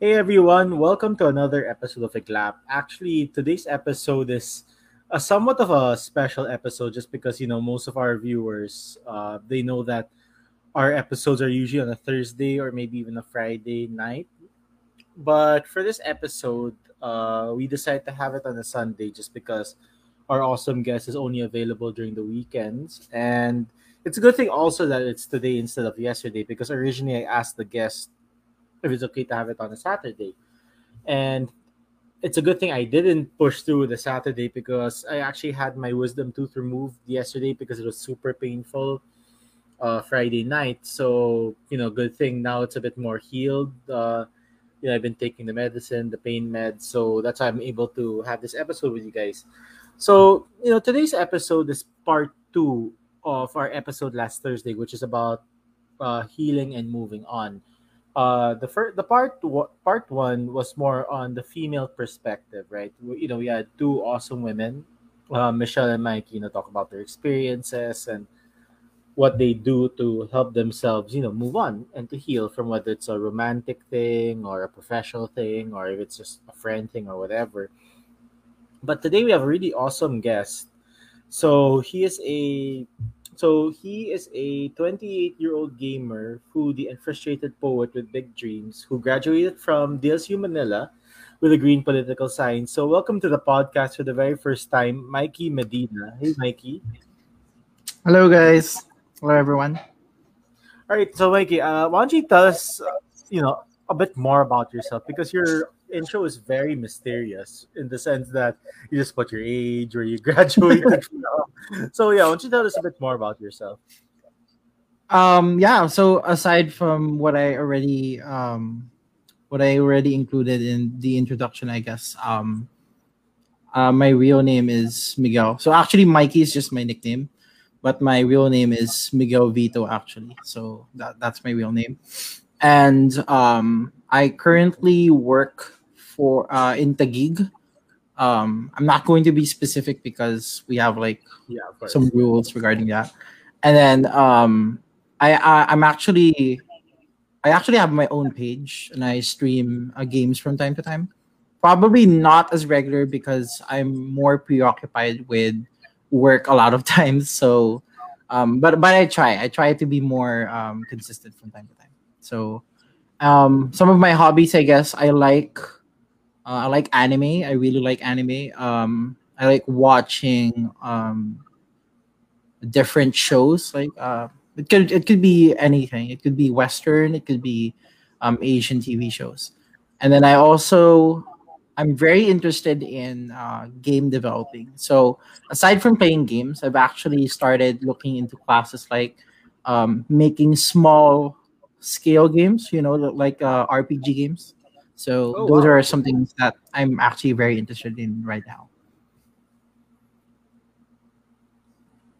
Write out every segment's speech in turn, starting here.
Hey everyone, welcome to another episode of Iglap. Actually, today's episode is a somewhat of a special episode just because you know most of our viewers uh, they know that our episodes are usually on a Thursday or maybe even a Friday night. But for this episode, uh, we decided to have it on a Sunday just because our awesome guest is only available during the weekends. And it's a good thing also that it's today instead of yesterday because originally I asked the guest if it's okay to have it on a Saturday. And it's a good thing I didn't push through the Saturday because I actually had my wisdom tooth removed yesterday because it was super painful uh, Friday night. So, you know, good thing now it's a bit more healed. Uh, you know, I've been taking the medicine, the pain meds. So that's why I'm able to have this episode with you guys. So, you know, today's episode is part two of our episode last Thursday, which is about uh, healing and moving on. Uh, the first, the part part one was more on the female perspective, right? You know, we had two awesome women, uh, Michelle and Mike. You know, talk about their experiences and what they do to help themselves, you know, move on and to heal from whether it's a romantic thing or a professional thing or if it's just a friend thing or whatever. But today we have a really awesome guest. So he is a so he is a 28 year old gamer, foodie, and frustrated poet with big dreams who graduated from DSU Manila with a green political science. So welcome to the podcast for the very first time, Mikey Medina. Hey, Mikey. Hello, guys. Hello, everyone. All right, so Mikey, uh, why don't you tell us, uh, you know, a bit more about yourself because your intro is very mysterious in the sense that you just put your age, where you graduated. so yeah, why don't you tell us a bit more about yourself? Um, yeah. So aside from what I already um, what I already included in the introduction, I guess um, uh, my real name is Miguel. So actually, Mikey is just my nickname, but my real name is Miguel Vito. Actually, so that that's my real name, and um, I currently work for uh, in Taguig. Um, I'm not going to be specific because we have like yeah, some rules regarding that. And then um, I, I I'm actually I actually have my own page and I stream uh, games from time to time. Probably not as regular because I'm more preoccupied with work a lot of times. So, um, but but I try. I try to be more um, consistent from time to time. So, um, some of my hobbies, I guess, I like uh, I like anime. I really like anime. Um, I like watching um, different shows. Like uh, it could it could be anything. It could be Western. It could be um, Asian TV shows. And then I also I'm very interested in uh, game developing. So aside from playing games, I've actually started looking into classes like um, making small scale games. You know, like uh, RPG games. So oh, those wow. are some things that I'm actually very interested in right now.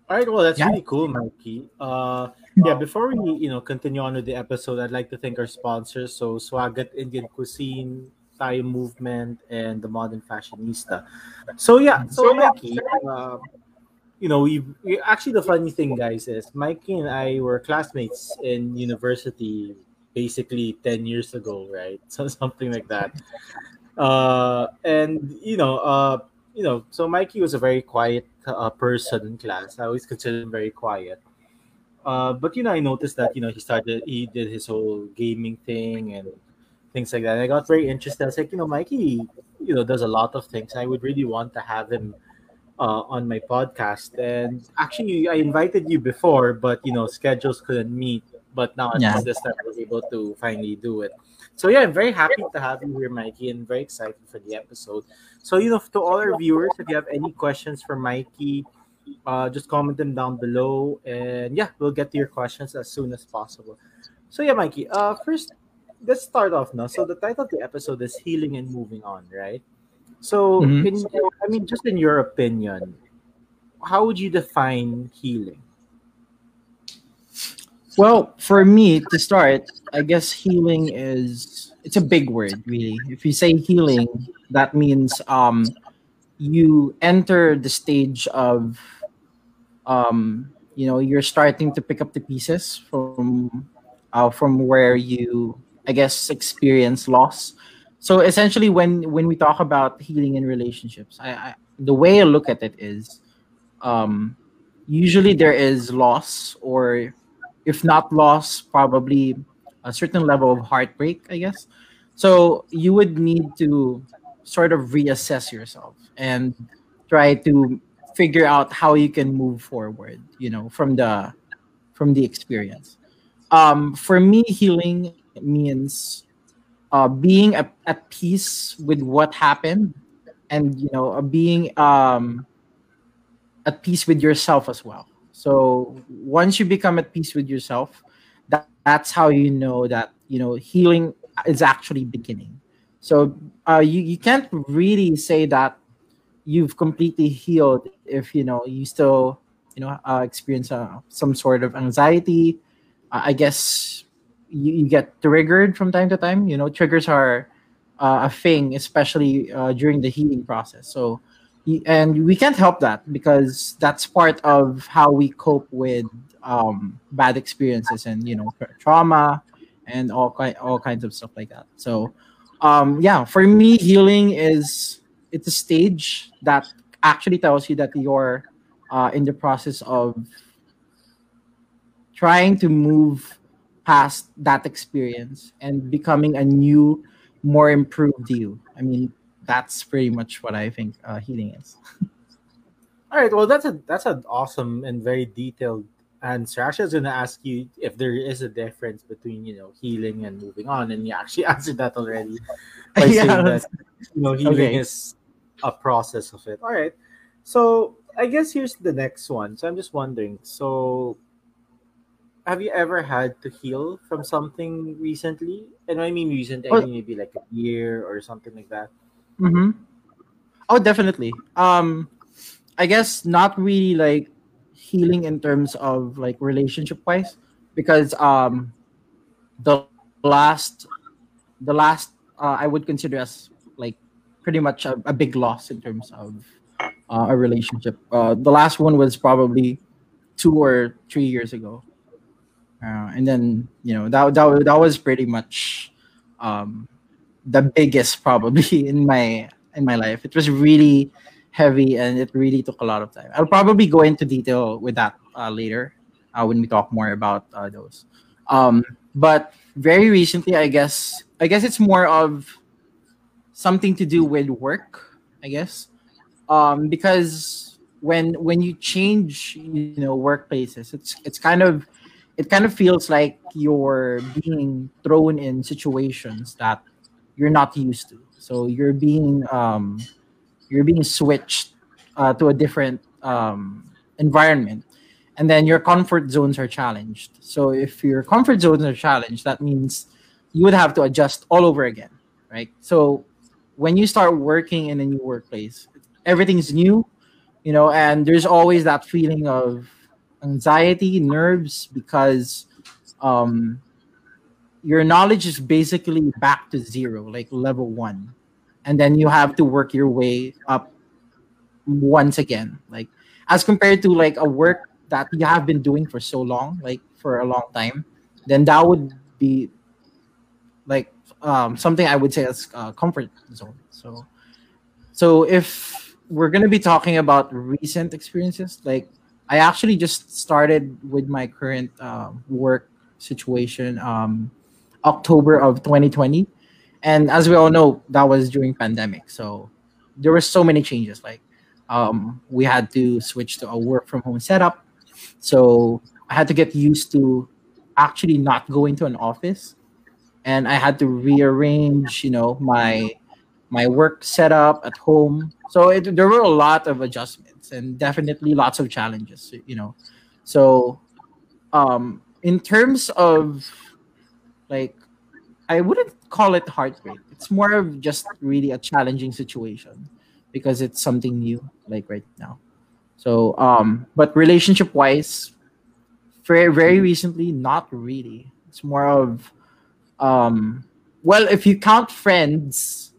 All right, well, that's yeah. really cool, Mikey. Uh, yeah, before we you know continue on with the episode, I'd like to thank our sponsors. So Swagat Indian Cuisine, Thai Movement, and the Modern Fashionista. So yeah, so Mikey, uh, you know, we, we actually the funny thing, guys, is Mikey and I were classmates in university basically 10 years ago, right? So something like that. Uh, and you know, uh, you know, so Mikey was a very quiet uh, person in class. I always considered him very quiet. Uh, but you know, I noticed that you know he started, he did his whole gaming thing and things like that. And I got very interested. I was like, you know, Mikey, you know, does a lot of things. I would really want to have him uh, on my podcast. And actually, I invited you before, but you know, schedules couldn't meet but now at yeah. this time I was able to finally do it. So yeah, I'm very happy to have you here, Mikey, and very excited for the episode. So you know, to all our viewers, if you have any questions for Mikey, uh, just comment them down below, and yeah, we'll get to your questions as soon as possible. So yeah, Mikey. Uh, first, let's start off now. So the title of the episode is "Healing and Moving On," right? So, mm-hmm. in, I mean, just in your opinion, how would you define healing? Well, for me to start, I guess healing is it's a big word, really. If you say healing, that means um you enter the stage of um you know you're starting to pick up the pieces from uh, from where you I guess, experience loss. So essentially, when when we talk about healing in relationships, I, I the way I look at it is, um, usually there is loss, or if not loss, probably a certain level of heartbreak, I guess. So you would need to sort of reassess yourself and try to figure out how you can move forward, you know, from the from the experience. Um, for me, healing means uh, being at, at peace with what happened and you know uh, being um, at peace with yourself as well so once you become at peace with yourself that, that's how you know that you know healing is actually beginning so uh, you, you can't really say that you've completely healed if you know you still you know uh, experience uh, some sort of anxiety uh, i guess you, you get triggered from time to time. You know, triggers are uh, a thing, especially uh, during the healing process. So, and we can't help that because that's part of how we cope with um, bad experiences and you know trauma and all kind all kinds of stuff like that. So, um, yeah, for me, healing is it's a stage that actually tells you that you're uh, in the process of trying to move past that experience and becoming a new, more improved you. I mean, that's pretty much what I think uh, healing is. All right. Well, that's a that's an awesome and very detailed answer. Actually, I was gonna ask you if there is a difference between you know healing and moving on, and you actually answered that already by yeah, saying that you know healing okay. is a process of it. All right. So I guess here's the next one. So I'm just wondering. So have you ever had to heal from something recently? And I mean recent, I mean maybe like a year or something like that. Mm-hmm. Oh, definitely. Um, I guess not really like healing in terms of like relationship wise, because um, the last, the last uh, I would consider as like pretty much a, a big loss in terms of uh, a relationship. Uh, the last one was probably two or three years ago uh, and then you know that, that that was pretty much um, the biggest probably in my in my life. It was really heavy and it really took a lot of time. I'll probably go into detail with that uh, later uh, when we talk more about uh, those. Um, but very recently, I guess I guess it's more of something to do with work. I guess um, because when when you change you know workplaces, it's it's kind of it kind of feels like you're being thrown in situations that you're not used to. So you're being um, you're being switched uh, to a different um, environment, and then your comfort zones are challenged. So if your comfort zones are challenged, that means you would have to adjust all over again, right? So when you start working in a new workplace, everything's new, you know, and there's always that feeling of anxiety, nerves, because um, your knowledge is basically back to zero, like level one, and then you have to work your way up once again, like as compared to like a work that you have been doing for so long, like for a long time, then that would be like um, something I would say as a comfort zone. So, so if we're gonna be talking about recent experiences, like I actually just started with my current uh, work situation um, October of 2020, and as we all know, that was during pandemic. So there were so many changes. Like um, we had to switch to a work from home setup. So I had to get used to actually not going to an office, and I had to rearrange, you know, my my work setup at home. So it, there were a lot of adjustments and definitely lots of challenges, you know. So um, in terms of like, I wouldn't call it heartbreak. It's more of just really a challenging situation because it's something new, like right now. So, um, but relationship wise, very very recently, not really. It's more of, um, well, if you count friends,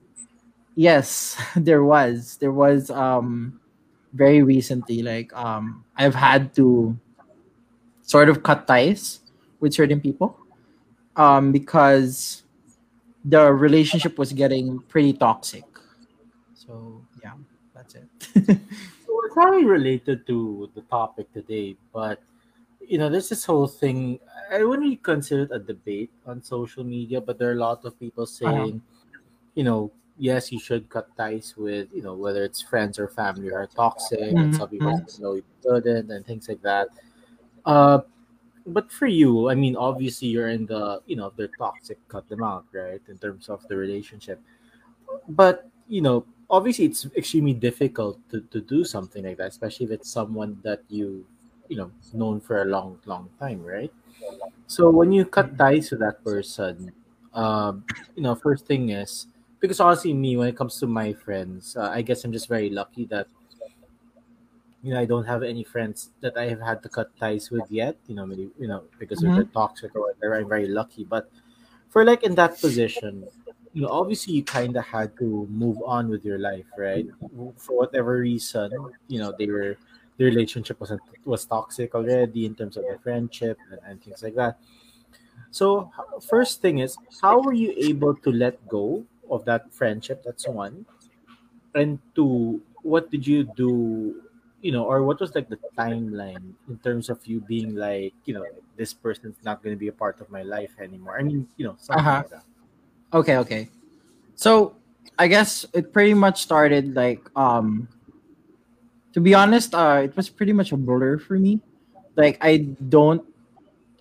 yes there was there was um very recently like um i've had to sort of cut ties with certain people um because the relationship was getting pretty toxic. So yeah, that's it. So it's probably related to the topic today, but you know, there's this whole thing. I wouldn't really consider it a debate on social media, but there are a lot of people uh-huh. saying, you know, yes, you should cut ties with, you know, whether it's friends or family are toxic, and some people Mhm. say no, you shouldn't, and things like that. Uh, but for you, I mean, obviously you're in the, you know, they're toxic, cut them out, right? In terms of the relationship. But, you know, obviously it's extremely difficult to, to do something like that, especially if it's someone that you, you know, known for a long, long time, right? So when you cut ties with that person, um, you know, first thing is because honestly, me when it comes to my friends, uh, I guess I'm just very lucky that you know I don't have any friends that I have had to cut ties with yet. You know, maybe you know because of Mhm. the toxic or whatever. I'm very lucky, but for like in that position, you know, obviously you kind of had to move on with your life, right? For whatever reason, you know, they were the relationship was was toxic already in terms of the friendship and, and things like that. So first thing is, how were you able to let go of that friendship? That's one, and two, what did you do? You know, or what was like the timeline in terms of you being like, you know, this person's not going to be a part of my life anymore. I mean, you know, something Uh-huh. like that. Okay, okay. So I guess it pretty much started like um to be honest, uh it was pretty much a blur for me. Like I don't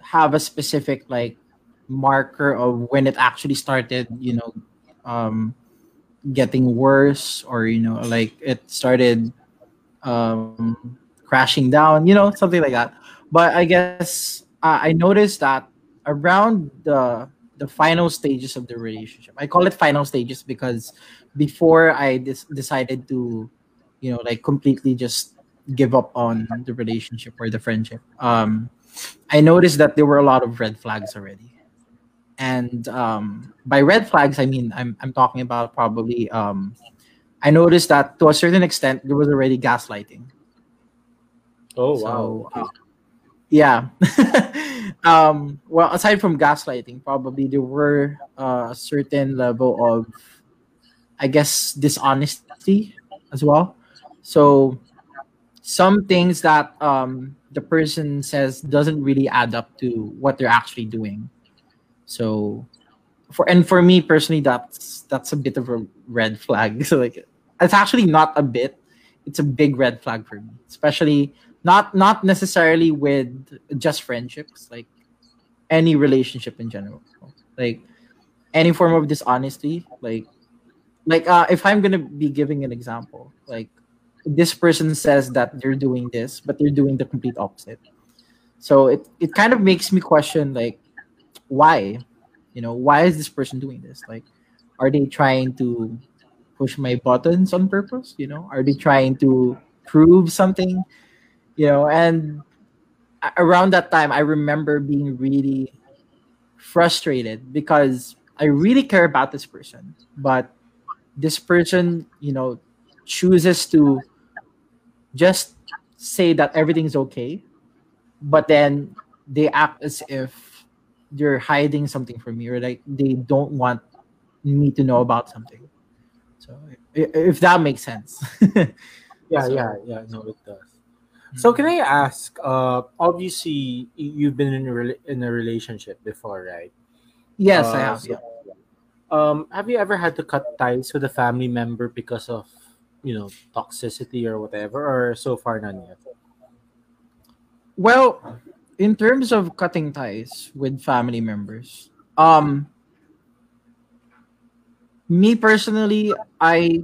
have a specific like marker of when it actually started, you know, um getting worse or you know like it started um crashing down, you know, something like that. But I guess uh, I noticed that around the the final stages of the relationship. I call it final stages because before I dis- decided to, you know, like completely just give up on the relationship or the friendship. Um, I noticed that there were a lot of red flags already. And um, by red flags, I mean I'm I'm talking about probably um, I noticed that to a certain extent there was already gaslighting. Oh wow. So uh, yeah. um, well, aside from gaslighting, probably there were uh, a certain level of, I guess, dishonesty as well. So some things that um, the person says doesn't really add up to what they're actually doing. So for and for me personally, that's that's a bit of a red flag. So like, it's actually not a bit; it's a big red flag for me, especially not not necessarily with just friendships, like any relationship in general. Like any form of dishonesty, like like uh, if I'm gonna be giving an example, like this person says that they're doing this, but they're doing the complete opposite. So it it kind of makes me question like why, you know, why is this person doing this? Like, are they trying to push my buttons on purpose? You know, are they trying to prove something? You know, and around that time, I remember being really frustrated because I really care about this person, but this person, you know, chooses to just say that everything's okay, but then they act as if they're hiding something from me or like they don't want me to know about something. So i- if that makes sense. Yeah, yeah, so yeah. No, it does. So can I ask? Uh, obviously you've been in a rela- in a relationship before, right? yes, I Uh, have. so Yeah. um, have you ever had to cut ties with a family member because of you know toxicity or whatever, or so far none yet? Well, in terms of cutting ties with family members, um, me personally, I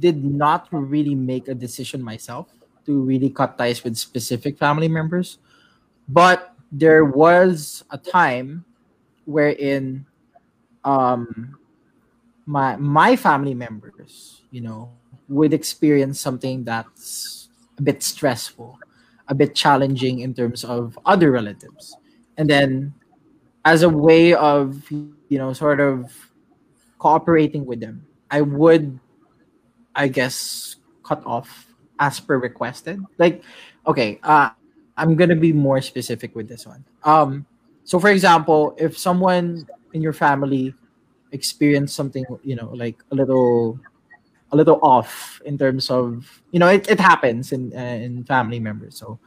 did not really make a decision myself to really cut ties with specific family members, but there was a time wherein um my my family members, you know, would experience something that's a bit stressful, a bit challenging in terms of other relatives. And then as a way of, you know, sort of cooperating with them, I would, I guess, cut off as per requested. Like, okay, uh, I'm gonna be more specific with this one. Um, so for example, if someone in your family experienced something you know like a little a little off in terms of you know it, it happens in uh, in family members so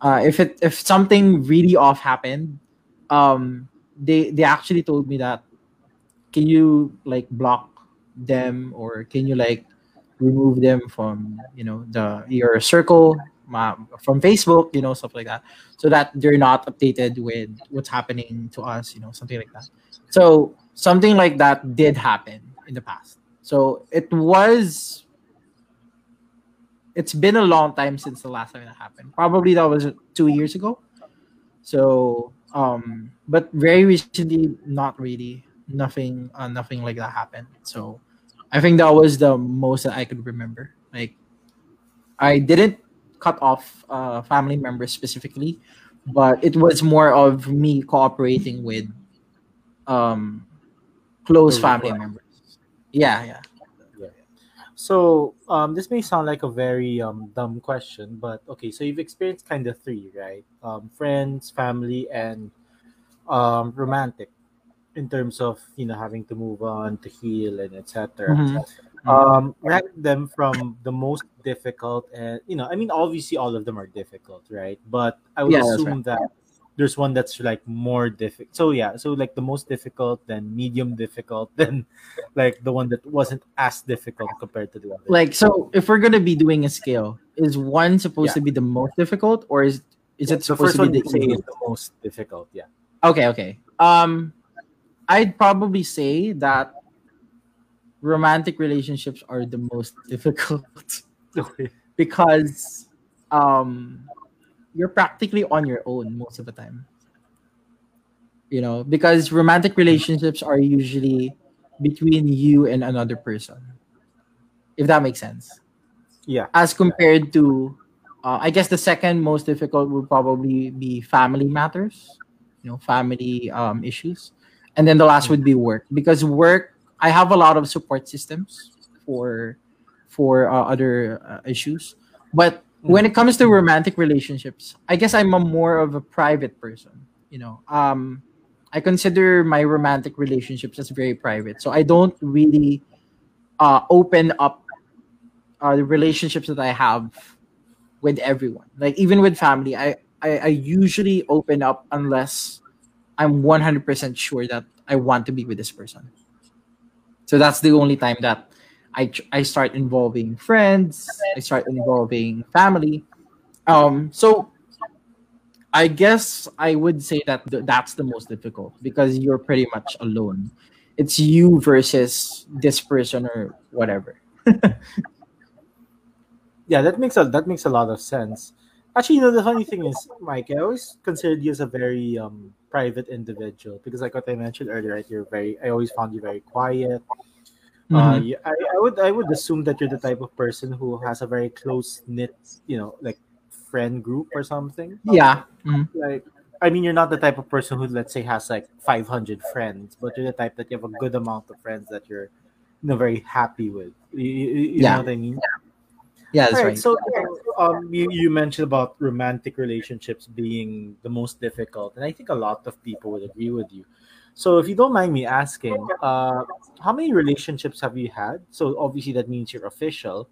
uh, if it if something really off happened um they they actually told me that can you like block them or can you like remove them from you know the your circle from facebook you know stuff like that so that they're not updated with what's happening to us you know something like that? So something like that did happen in the past. So it was it's been a long time since the last time that happened. Probably that was two years ago. So um but very recently not really nothing uh, nothing like that happened so I think that was the most that I could remember. Like, I didn't cut off uh, family members specifically, but it was more of me cooperating with um, close family members. Yeah, yeah. So um, this may sound like a very um, dumb question, but okay. So you've experienced kind of three, right? Um, friends, family, and um, romantic in terms of you know having to move on to heal and etc mm-hmm. um rank them from the most difficult and you know i mean obviously all of them are difficult right? But i would yeah, assume right. that there's one that's like more difficult so yeah so like the most difficult then medium difficult then like the one that wasn't as difficult compared to the other. Like so if we're gonna be doing a scale is one supposed yeah. to be the most difficult or is is it supposed to be the, the most difficult yeah. Okay okay. Um I'd probably say that romantic relationships are the most difficult. Because um you're practically on your own most of the time. You know because romantic relationships are usually between you and another person if that makes sense. Yeah. As compared to uh, i guess the second most difficult would probably be family matters you know family um, issues and then the last would be work. Because work i have a lot of support systems for for uh, other uh, issues. But when it comes to romantic relationships i guess i'm a more of a private person you know. Um i consider my romantic relationships as very private. So i don't really uh open up uh, the relationships that i have with everyone. Like even with family i i, I usually open up unless I'm 100% sure that I want to be with this person. So that's the only time that I I start involving friends, I start involving family. Um so I guess I would say that th- that's the most difficult because you're pretty much alone. It's you versus this person or whatever. yeah, that makes a that makes a lot of sense. Actually, you know, the funny thing is, Mike, I always considered you as a very um, private individual because, like what I mentioned earlier, right? You're very. I always found you very quiet. Uh, mm-hmm. Uh, you, I, I would I would assume that you're the type of person who has a very close knit, you know, like friend group or something. Yeah. Mm-hmm. Like, I mean, you're not the type of person who, let's say, has like 500 friends, but you're the type that you have a good amount of friends that you're, you know, very happy with. You, you, you yeah. know what I mean? Yeah. Yeah, that's right. right. So, um, you, you mentioned about romantic relationships being the most difficult, and I think a lot of people would agree with you. So, if you don't mind me asking, uh, how many relationships have you had? So, obviously, that means you're official.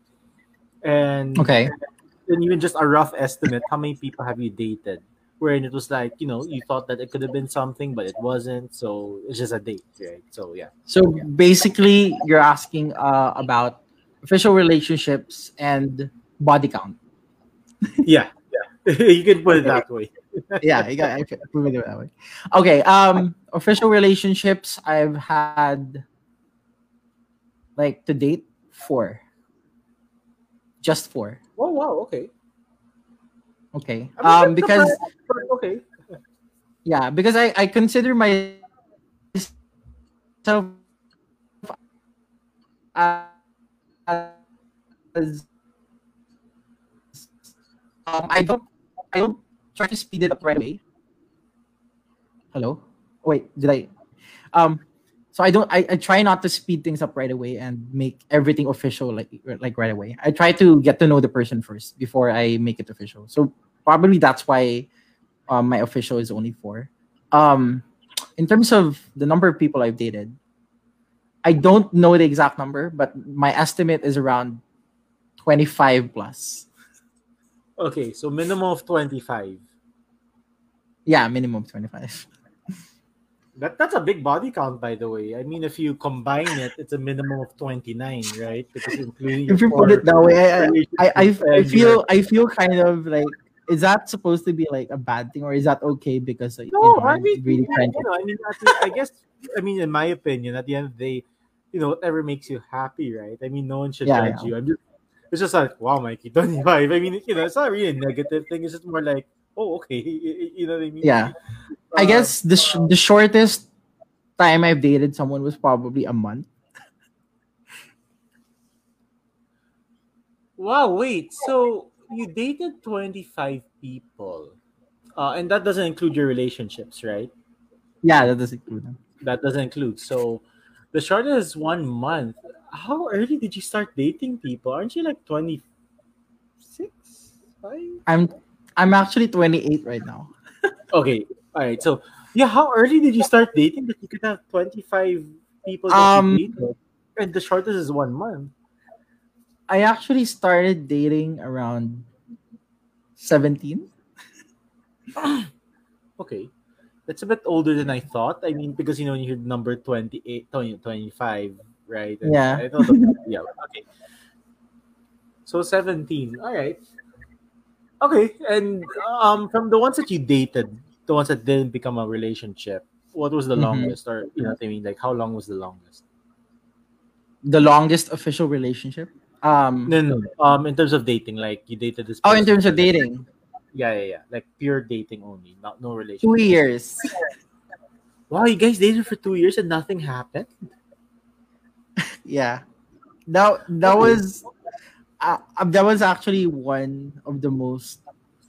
And okay, and even just a rough estimate, how many people have you dated? Wherein it was like, you know, you thought that it could have been something, but it wasn't. So it's just a date, right? So yeah. So basically, you're asking uh, about official relationships and body count. yeah, yeah, you can put it that way. yeah, you got put it that way. Okay, um, official relationships I've had like to date four, just four. Oh wow, okay. Okay, I mean, um, because okay, yeah, because I I consider myself. Uh, as um, I don't I don't try to speed it up right away. Hello? Wait, did I um so I don't I, I try not to speed things up right away and make everything official like like right away. I try to get to know the person first before I make it official. So probably that's why um, my official is only four. Um in terms of the number of people I've dated, I don't know the exact number, but my estimate is around 25 plus. Okay, so minimum of 25. Yeah, minimum 25. That that's a big body count, by the way. I mean, if you combine it, it's a minimum of 29, right? Because including If you put it that way, I, I, I, I, I feel I feel kind of like is that supposed to be like a bad thing or is that okay because uh, you No, know, I mean, really yeah, you know, I mean, the- I guess, I mean, in my opinion, at the end of the day, you know, whatever makes you happy, right? I mean, no one should Yeah, judge yeah. you. I'm just, it's just like, wow, Mikey, 25. I mean, you know, it's not really a negative thing. It's just more like, oh, okay, you know what I mean? Yeah. I Uh, guess the sh- the shortest time I've dated someone was probably a month. Wow, wait. So you dated 25 people, uh, and that doesn't include your relationships, right? Yeah, that doesn't include them. That doesn't include. So the shortest is one month. How early did you start dating people? Aren't you like 26? Five? I'm I'm actually 28 right now. Okay. All right. So yeah, how early did you start dating that you could have 25 people Um? And the shortest is one month. I actually started dating around 17. Okay. That's a bit older than I thought. I mean, because you know, when you hear the number 28, 20, 25, right? And Yeah. I thought, of- yeah. Okay. So 17. All right. Okay. And um, from the ones that you dated, the ones that didn't become a relationship, what was the Mhm. longest? Or, you know what I mean? Like, how long was the longest? The longest official relationship. Um No, no. no. Um, in terms of dating, like you dated this. Oh, in terms of dating, Yeah, yeah, yeah. Like pure dating only, not no two relationship. years. Wow, you guys dated for two years and nothing happened. Yeah, that that Okay. was uh, uh, that was actually one of the most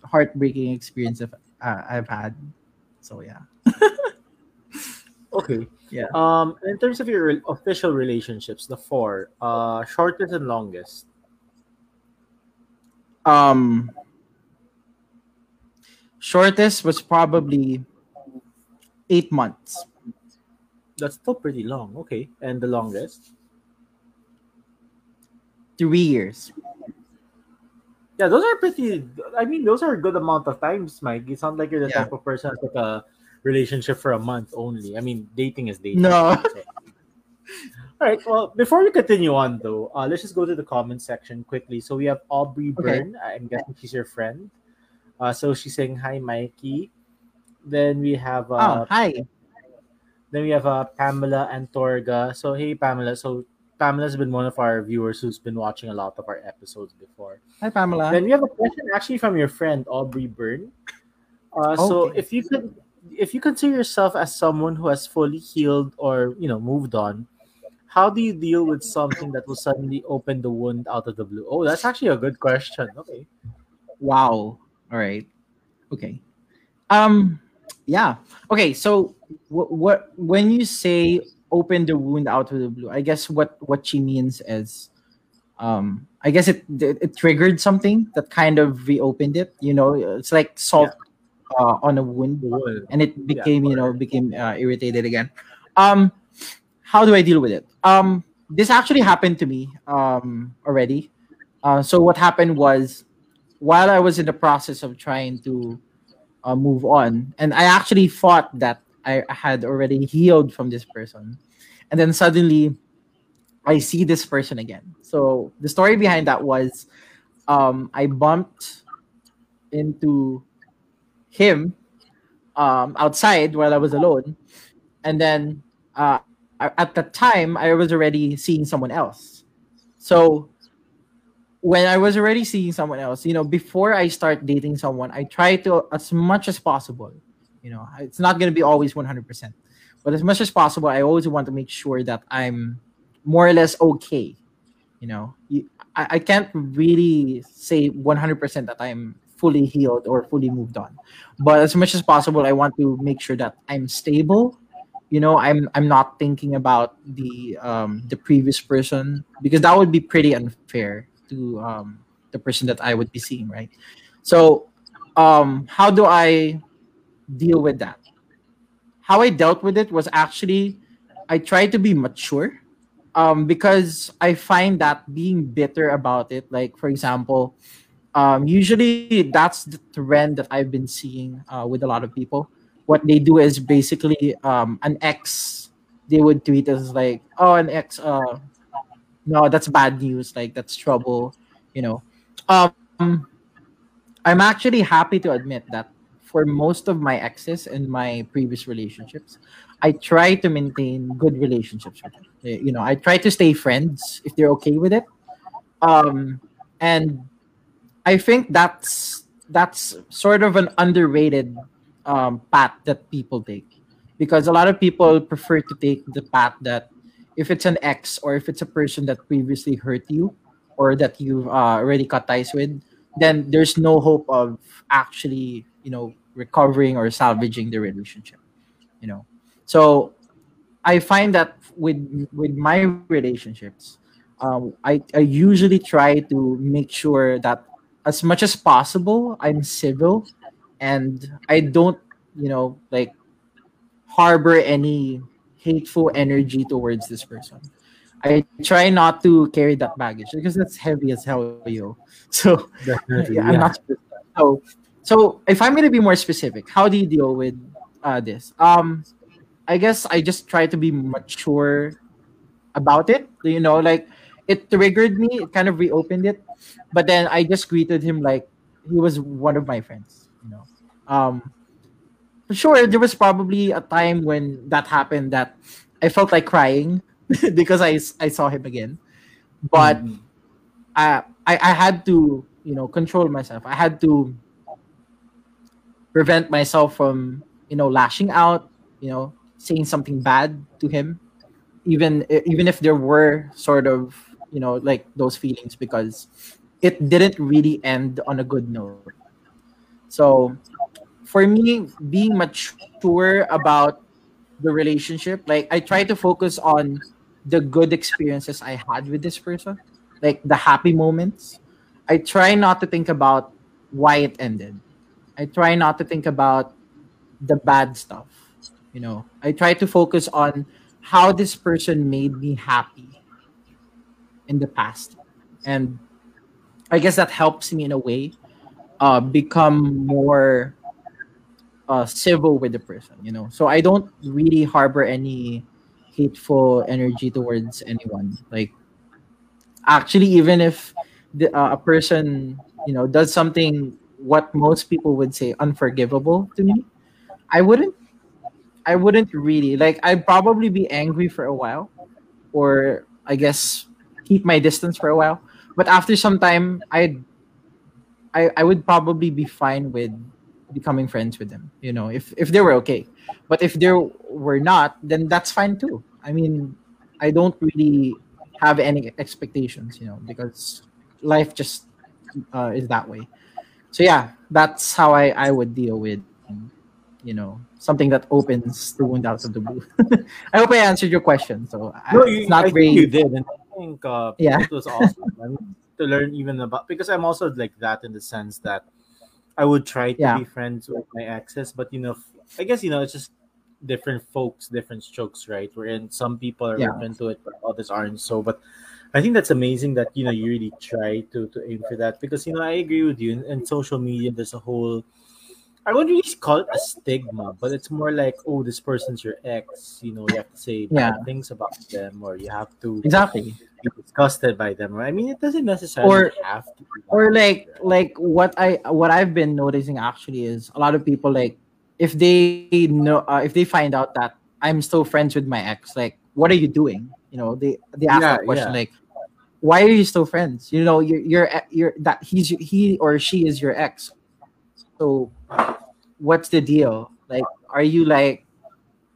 heartbreaking experiences uh, I've had. So yeah, Okay. Yeah. Um, in terms of your official relationships, the four, uh, shortest and longest. um, shortest was probably eight months. That's still pretty long. Okay, and the longest. Three years. Yeah, those are pretty. I mean, those are a good amount of times, Mike. It sounds like you're the Yeah. type of person that's like a relationship for a month only. I mean, dating is dating. No. So- All right. Well, before we continue on, though, uh, let's just go to the comment section quickly. So we have Aubrey Okay. Byrne. I'm guessing she's your friend. Uh, so she's saying hi, Mikey. Then we have uh, oh, hi. then we have uh, Pamela Antorga. So hey, Pamela. So Pamela's been one of our viewers who's been watching a lot of our episodes before. Hi, Pamela. Then we have a question actually from your friend Aubrey Byrne. Uh, So if you could, if you consider yourself as someone who has fully healed or you know moved on, how do you deal with something that will suddenly open the wound out of the blue? Oh, that's actually a good question. Okay. Wow. All right. Okay. Um. Yeah. Okay. So, what, what when you say open the wound out of the blue, I guess what what she means is, um, I guess it it, it triggered something that kind of reopened it. You know, it's like salt uh, on a wound, and it Yeah, became you know became uh, irritated again. Um, how do I deal with it? Um, this actually happened to me um already. Uh, so what happened was while I was in the process of trying to uh, move on, and I actually thought that I had already healed from this person, and then suddenly I see this person again. So the story behind that was um, I bumped into him um, outside while I was alone, and then uh, at the time I was already seeing someone else. So when I was already seeing someone else, you know, before I start dating someone, I try to as much as possible. You know, it's not going to be always one hundred percent, but as much as possible, I always want to make sure that I'm more or less okay. You know, I, I can't really say one hundred percent that I'm fully healed or fully moved on, but as much as possible, I want to make sure that I'm stable. You know, I'm I'm not thinking about the um, the previous person because that would be pretty unfair to um, the person that I would be seeing, right? So, um, how do I deal with that? How I dealt with it was actually I tried to be mature um, because I find that being bitter about it, like for example, um, usually that's the trend that I've been seeing uh, with a lot of people. What they do is basically um, an ex. They would tweet as like, "Oh, an ex. Uh, no, that's bad news. Like that's trouble." You know. Um, I'm actually happy to admit that for most of my exes in my previous relationships, I try to maintain good relationships with them. You know, I try to stay friends if they're okay with it. Um, and I think that's that's sort of an underrated um, path that people take because a lot of people prefer to take the path that if it's an ex or if it's a person that previously hurt you or that you've uh, already cut ties with, then there's no hope of actually you know recovering or salvaging the relationship. You know, so I find that with with my relationships, um, I I usually try to make sure that as much as possible i'm civil and i don't you know like harbor any hateful energy towards this person. I try not to carry that baggage because that's heavy as hell yo. So Definitely, yeah, i'm not so so if i'm going to be more specific how do you deal with uh, this? Um i guess i just try to be mature about it. You know like it triggered me it kind of reopened it but then I just greeted him like he was one of my friends. You know, um, for sure there was probably a time when that happened that I felt like crying because I I saw him again, but Mhm. I, I I had to you know control myself. I had to prevent myself from you know lashing out, you know, saying something bad to him, even even if there were sort of you know like those feelings because it didn't really end on a good note. So for me, being mature about the relationship, like I try to focus on the good experiences I had with this person, like the happy moments. I try not to think about why it ended. I try not to think about the bad stuff. You know, I try to focus on how this person made me happy in the past. And I guess that helps me in a way uh, become more uh, civil with the person, you know. So I don't really harbor any hateful energy towards anyone. Like actually, even if the, uh, a person, you know, does something what most people would say unforgivable to me, I wouldn't. I wouldn't really like. I'd probably be angry for a while, or I guess keep my distance for a while. But after some time, I'd I, I would probably be fine with becoming friends with them, you know, if if they were okay. But if they were not, then that's fine too. I mean, I don't really have any expectations, you know, because life just uh, is that way. So yeah, that's how I I would deal with you know something that opens the wound out of the blue. I hope I answered your question. So I- No, you, it's not I very you did, and think uh, Yeah. it was awesome. To learn even about because I'm also like that in the sense that I would try to Yeah. be friends with my exes, but you know, I guess you know it's just different folks, different strokes, right? Wherein some people are Yeah. open to it, but others aren't. So, but I think that's amazing that you know you really try to to aim for that because you know I agree with you. In, in social media, there's a whole I wouldn't really call it a stigma, but it's more like, oh, this person's your ex. You know, you have to say Yeah. bad things about them, or you have to exactly. be disgusted by them. Right? I mean, it doesn't necessarily Or- have to. Be or like like what i what i've been noticing actually is a lot of people like if they know uh, if they find out that i'm still friends with my ex like what are you doing you know they they ask Yeah, that question yeah. like why are you still friends you know you're you're you're that he's he or she is your ex so what's the deal? Like are you like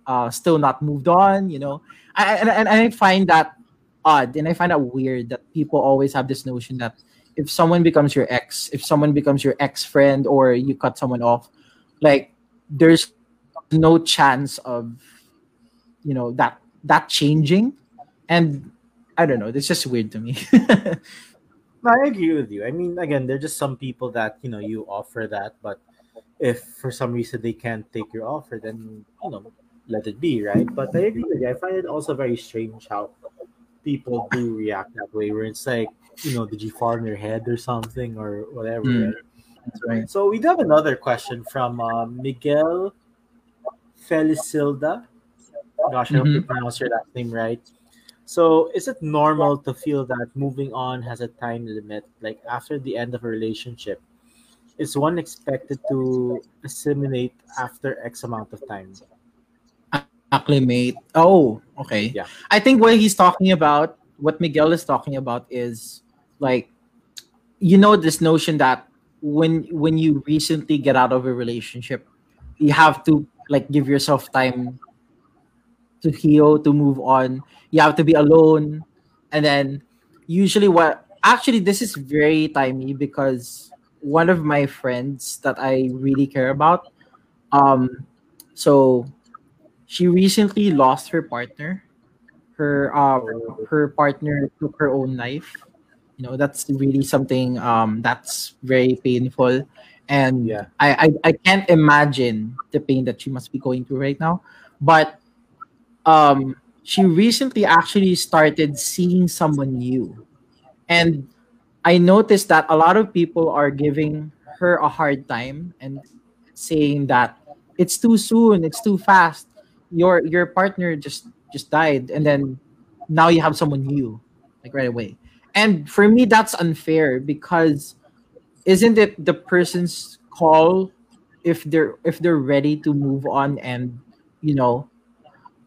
uh still not moved on you know? I, and, and i find that odd and i find that weird that people always have this notion that if someone becomes your ex if someone becomes your ex friend or you cut someone off like there's no chance of you know that that changing. And i don't know it's just weird to me. I agree with you. I mean, again, there's just some people that you know you offer that, but if for some reason they can't take your offer, then you know let it be, right? But I agree with you. I find it also very strange how people do react that way, where it's like, you know, did you fall on your head or something or whatever. Mm. Right? That's right. So we do have another question from uh, Miguel Felicilda. Gosh, I hope you pronounce your last name right. So, is it normal to feel that moving on has a time limit? Like after the end of a relationship, is one expected to assimilate after X amount of time? acclimate. Oh, okay. Yeah. I think what he's talking about, what Miguel is talking about, is like, you know, this notion that when when you recently get out of a relationship, you have to like give yourself time to heal, to move on. You have to be alone, and then usually what actually this is very timey because one of my friends that I really care about, um, so she recently lost her partner. Her uh her partner took her own life. You know, that's really something um that's very painful. And Yeah. I, I I can't imagine the pain that she must be going through right now. But um she recently actually started seeing someone new. And I noticed that a lot of people are giving her a hard time and saying that it's too soon, it's too fast. Your your partner just just died and then now you have someone new like right away. And for me that's unfair because isn't it the person's call if they're if they're ready to move on and you know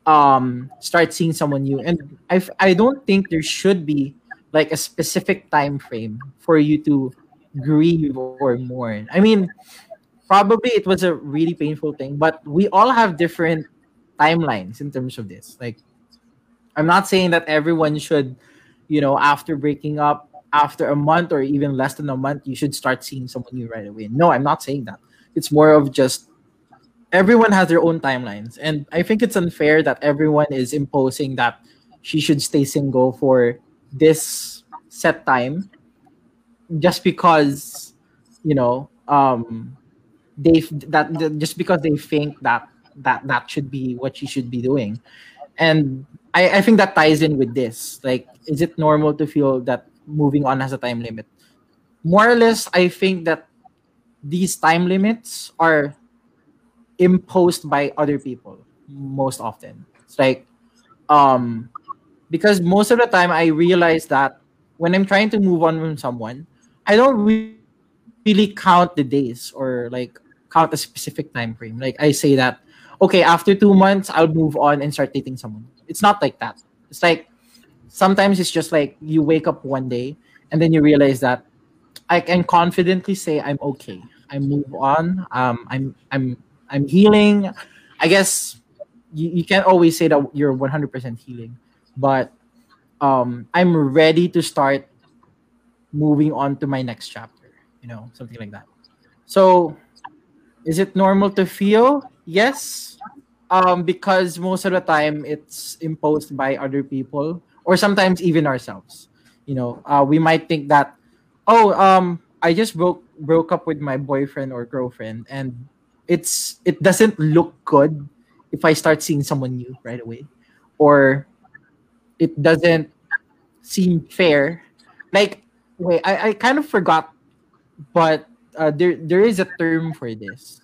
um start seeing someone new and i i don't think there should be like a specific time frame for you to grieve or mourn. I mean probably it was a really painful thing but we all have different timelines in terms of this. Like i'm not saying that everyone should you know after breaking up after a month or even less than a month you should start seeing someone new right away. No i'm not saying that. It's more of just everyone has their own timelines. And i think it's unfair that everyone is imposing that she should stay single for this set time just because you know um they that that- just because they think that that that should be what she should be doing. And I, I think that ties in with this. Like is it normal to feel that moving on has a time limit? More or less i think that these time limits are imposed by other people most often. It's like um because most of the time i realize that when i'm trying to move on from someone i don't re- really count the days or like count a specific time frame. Like i say that okay after two months i'll move on and start dating someone. It's not like that. It's like sometimes it's just like you wake up one day and then you realize that i can confidently say i'm okay. I move on. Um i'm i'm i'm healing. I guess you, you can't always say that you're 100% healing but um i'm ready to start moving on to my next chapter you know something like that. So is it normal to feel? Yes. Um because most of the time it's imposed by other people or sometimes even ourselves. You know uh, we might think that oh um i just broke broke up with my boyfriend or girlfriend and it's it doesn't look good if i start seeing someone new right away. Or it doesn't seem fair like wait i, I kind of forgot but uh, there there is a term for this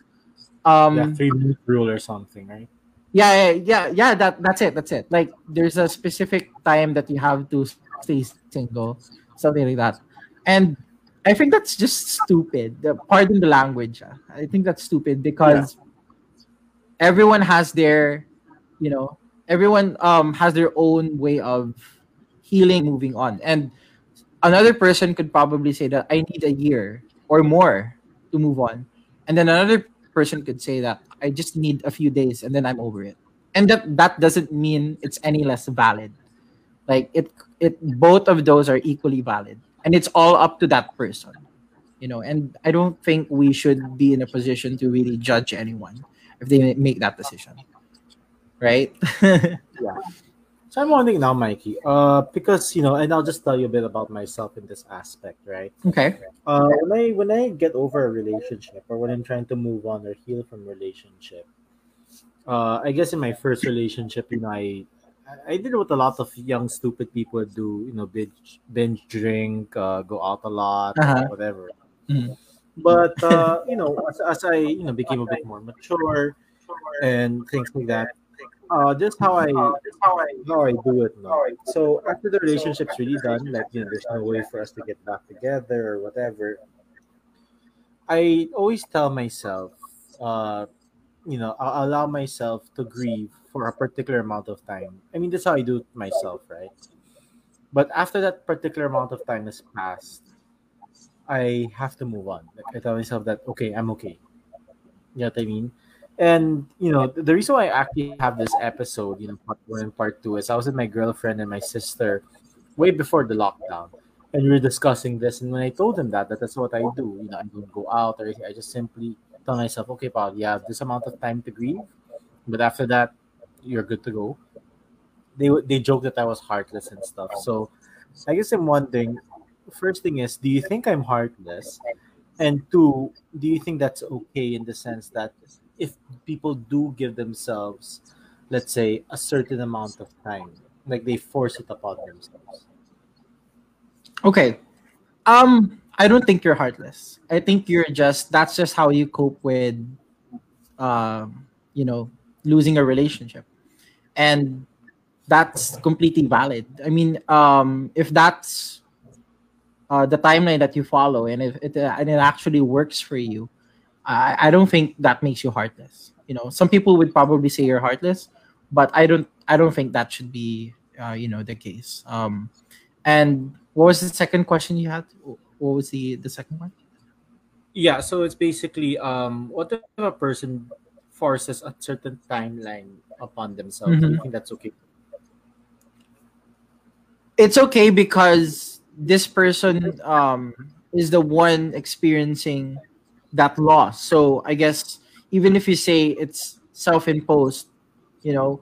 um yeah, three minute rule or something, right? yeah, yeah, yeah, yeah. That that's it. That's it. Like there's a specific time that you have to stay single, something like that. And I think that's just stupid. Pardon the language. ah. I think that's stupid because everyone has their, you know, everyone um has their own way of healing, moving on, and another person could probably say that I need a year or more to move on, and then another person could say that I just need a few days and then I'm over it. And that that doesn't mean it's any less valid. Like it it both of those are equally valid. And it's all up to that person. You know, and I don't think we should be in a position to really judge anyone if they make that decision. Right? Yeah. So I'm wondering now, Mikey, uh, because you know, and I'll just tell you a bit about myself in this aspect, right? okay. Uh, when I when I get over a relationship or when I'm trying to move on or heal from relationship, uh, I guess in my first relationship, you know, I I- I did what a lot of young stupid people do. You know, binge binge drink, uh, go out a lot, Uh-huh. whatever. Mhm. But uh, you know, as, as I you know became a bit more mature and things like that, uh, just how I how I how I do it now. So after the relationship's really done, like you know, there's no way for us to get back together or whatever. I always tell myself, uh, you know, I'll allow myself to grieve for a particular amount of time. I mean, that's how I do it myself, right? But after that particular amount of time has passed, I have to move on. Like I tell myself that okay, I'm okay. You know what I mean? And you know, the reason why I actually have this episode, you know, part one and part two, is I was with my girlfriend and my sister way before the lockdown, and we were discussing this. And when I told them that, that that's what I do, you know, I don't go out or. I just simply tell myself, okay, Paul, you have this amount of time to grieve, but after that, you're good to go. They they joke that I was heartless and stuff. So I guess I'm wondering. First thing is, do you think I'm heartless? And two, do you think that's okay in the sense that if people do give themselves, let's say, a certain amount of time, like they force it upon themselves? Okay. Um, I don't think you're heartless. I think you're just that's just how you cope with, um, you know, losing a relationship, and that's completely valid. I mean, um, if that's uh, the timeline that you follow, and if it uh, and it actually works for you, I, I don't think that makes you heartless. You know, some people would probably say you're heartless, but I don't. I don't think that should be, uh, you know, the case. Um, and what was the second question you had? What was the the second one? Yeah, so it's basically um, what if a person forces a certain timeline upon themselves? Do you Mhm. think that's okay? It's okay because this person um is the one experiencing that loss. So I guess even if you say it's self-imposed, you know,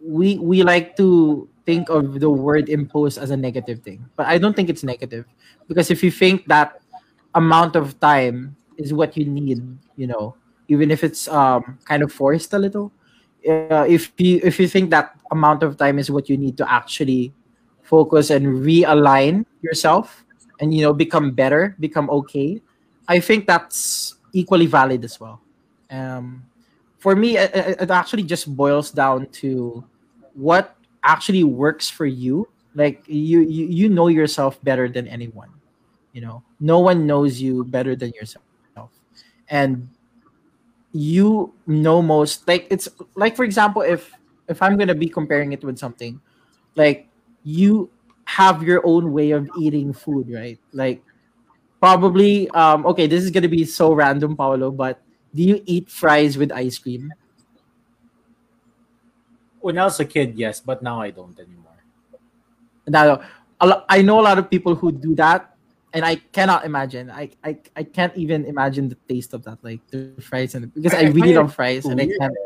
we we like to think of the word imposed as a negative thing, but I don't think it's negative because if you think that amount of time is what you need, you know, even if it's um kind of forced a little, uh, if you if you think that amount of time is what you need to actually focus and realign yourself and you know become better become okay i think that's equally valid as well. Um, for me it, it actually just boils down to what actually works for you. Like you, you you know yourself better than anyone you know? No one knows you better than yourself. And you know most like it's like for example if if i'm gonna be comparing it with something like you have your own way of eating food right? Like probably um okay this is gonna be so random Paolo but do you eat fries with ice cream When I was a kid, yes, but now I don't anymore. now i know a lot of people who do that and i cannot imagine i i, I can't even imagine the taste of that like the fries and because i I really love fries and i can't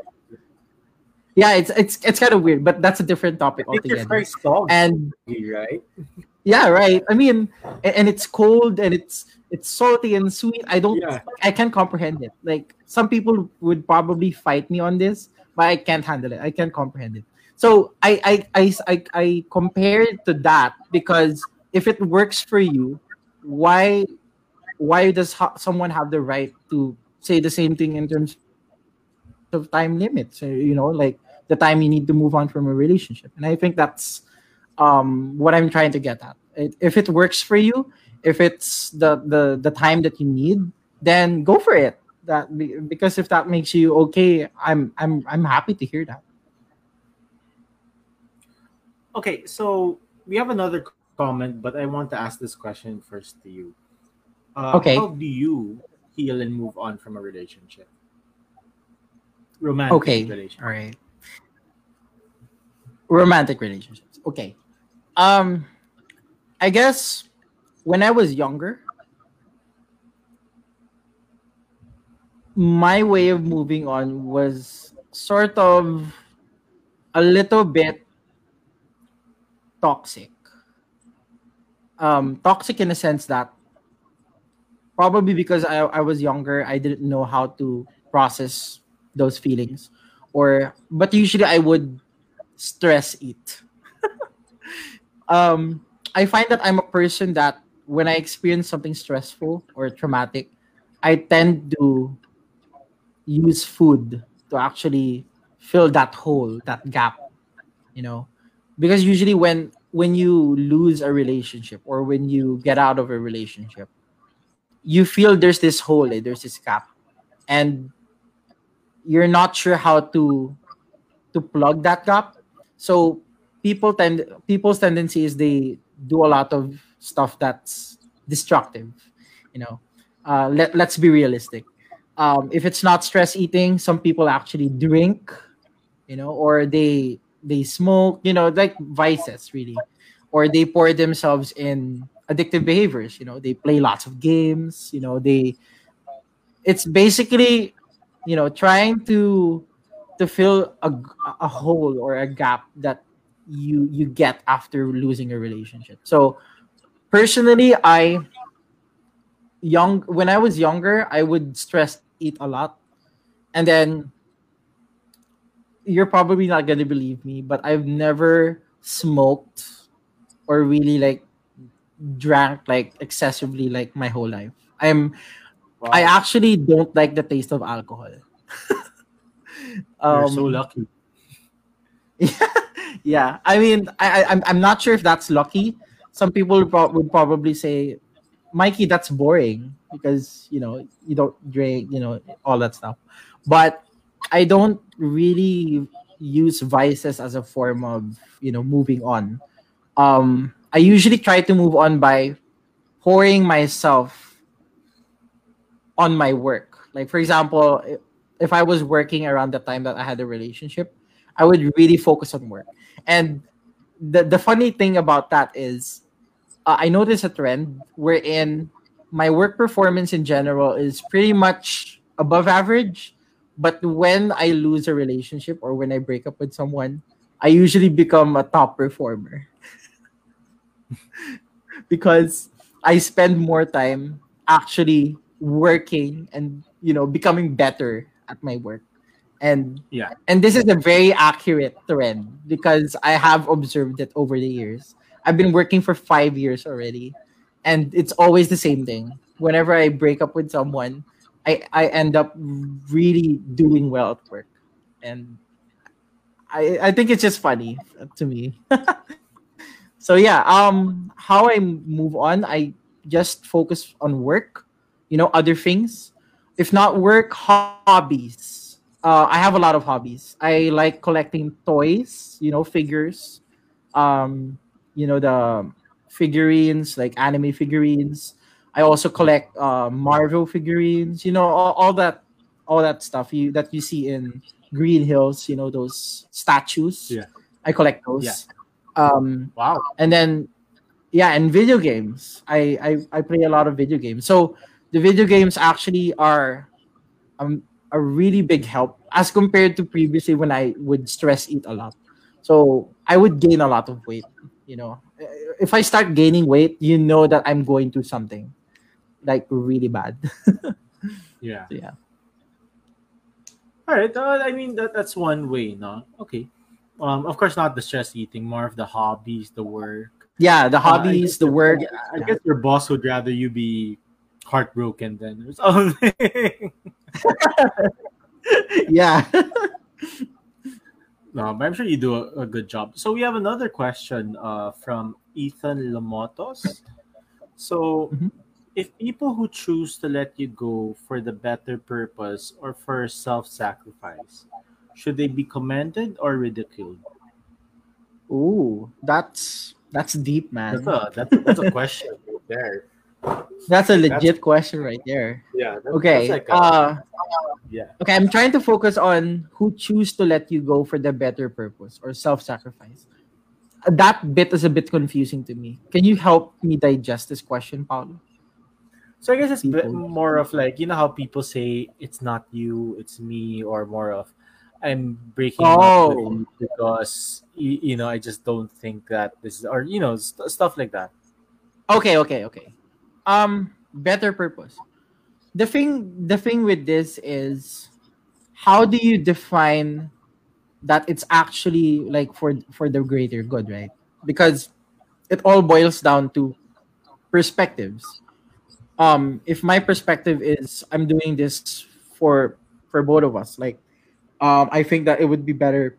yeah it's it's it's kind of weird but that's a different topic I think your altogether and right? Yeah, right. I mean, and it's cold and it's it's salty and sweet. I don't Yeah. I can't comprehend it. Like some people would probably fight me on this, but I can't handle it. I can't comprehend it. So I I I I, I compare it to that because if it works for you, why why does ha- someone have the right to say the same thing in terms of time limits? You know, like the time you need to move on from a relationship. And I think that's um, what I'm trying to get at. It, if it works for you, if it's the, the the time that you need, then go for it. That be- because if that makes you okay, I'm I'm I'm happy to hear that. Okay, so we have another comment, but I want to ask this question first to you. Uh, Okay. How do you heal and move on from a relationship? Romantic Okay, relationship. all right. Romantic relationships. Okay. Um, I guess when I was younger, my way of moving on was sort of a little bit toxic. Um, toxic in a sense that probably because I, I was younger, I didn't know how to process those feelings. Or but usually I would stress eat. um, I find that I'm a person that when I experience something stressful or traumatic, I tend to use food to actually fill that hole, that gap, you know. Because usually when when you lose a relationship or when you get out of a relationship, you feel there's this hole, eh, there's this gap, and you're not sure how to to plug that gap. So people tend people's tendency is they do a lot of stuff that's destructive. You know, uh, let let's be realistic. Um, if it's not stress eating, some people actually drink, you know, or they they smoke, you know, like vices really, or they pour themselves in addictive behaviors. You know, they play lots of games. You know, they it's basically you know trying to to fill a, a hole or a gap that you you get after losing a relationship. So personally i young when i was younger i would stress eat a lot. And then you're probably not going to believe me but i've never smoked or really like drank like excessively like my whole life. I'm wow. i actually don't like the taste of alcohol. Um, you're so lucky. yeah, yeah. I mean, I, I, am I'm not sure if that's lucky. Some people pro- would probably say, Mikey, that's boring because you know you don't drink, you know, all that stuff. But I don't really use vices as a form of you know moving on. Um, I usually try to move on by pouring myself on my work. Like for example, if I was working around the time that I had a relationship, I would really focus on work. And the the funny thing about that is, uh, I noticed a trend wherein my work performance in general is pretty much above average, but when I lose a relationship or when I break up with someone, I usually become a top performer. Because I spend more time actually working and you know becoming better at my work and yeah. and this is a very accurate trend because i have observed it over the years. I've been working for five years already and it's always the same thing. Whenever i break up with someone i i end up really doing well at work. And i i think it's just funny to me. So yeah um how i move on i just focus on work you know other things. If not work hobbies uh, I have a lot of hobbies. I like collecting toys, you know, figures, um, you know, the figurines, like anime figurines. I also collect uh, Marvel figurines, you know, all, all that, all that stuff you that you see in Greenhills, you know, those statues. Yeah, I collect those. Yeah. Um, wow. And then, yeah, and video games. I, I I play a lot of video games. So the video games actually are um a really big help as compared to previously when I would stress eat a lot. So I would gain a lot of weight. You know, if I start gaining weight, you know that I'm going to something like really bad. yeah. So, yeah. All right. Uh, I mean that that's one way, no? Okay. Um, of course, not the stress eating, more of the hobbies, the work. Yeah, the hobbies, uh, the work. I guess your boss would rather you be heartbroken than or something. yeah. no, but I'm sure you do a, a, good job. So we have another question uh, from Ethan Lamotos. So, mm-hmm. if people who choose to let you go for the better purpose or for self-sacrifice, should they be commended or ridiculed? Ooh, that's that's deep, man. That's a that's a, that's a question right there. That's a legit that's, question right there. Yeah. That's, okay. Like a, uh, yeah. Okay, I'm trying to focus on who choose to let you go for the better purpose or self-sacrifice. That bit is a bit confusing to me. Can you help me digest this question, Paulo? So I guess it's people. more of like you know how people say it's not you, it's me, or more of I'm breaking oh. up with you because you, know I just don't think that this is or you know st- stuff like that. Okay, okay, okay um better purpose the thing the thing with this is how do you define that it's actually like for for the greater good, right? Because it all boils down to perspectives. Um, if my perspective is I'm doing this for for both of us, like um, I think that it would be better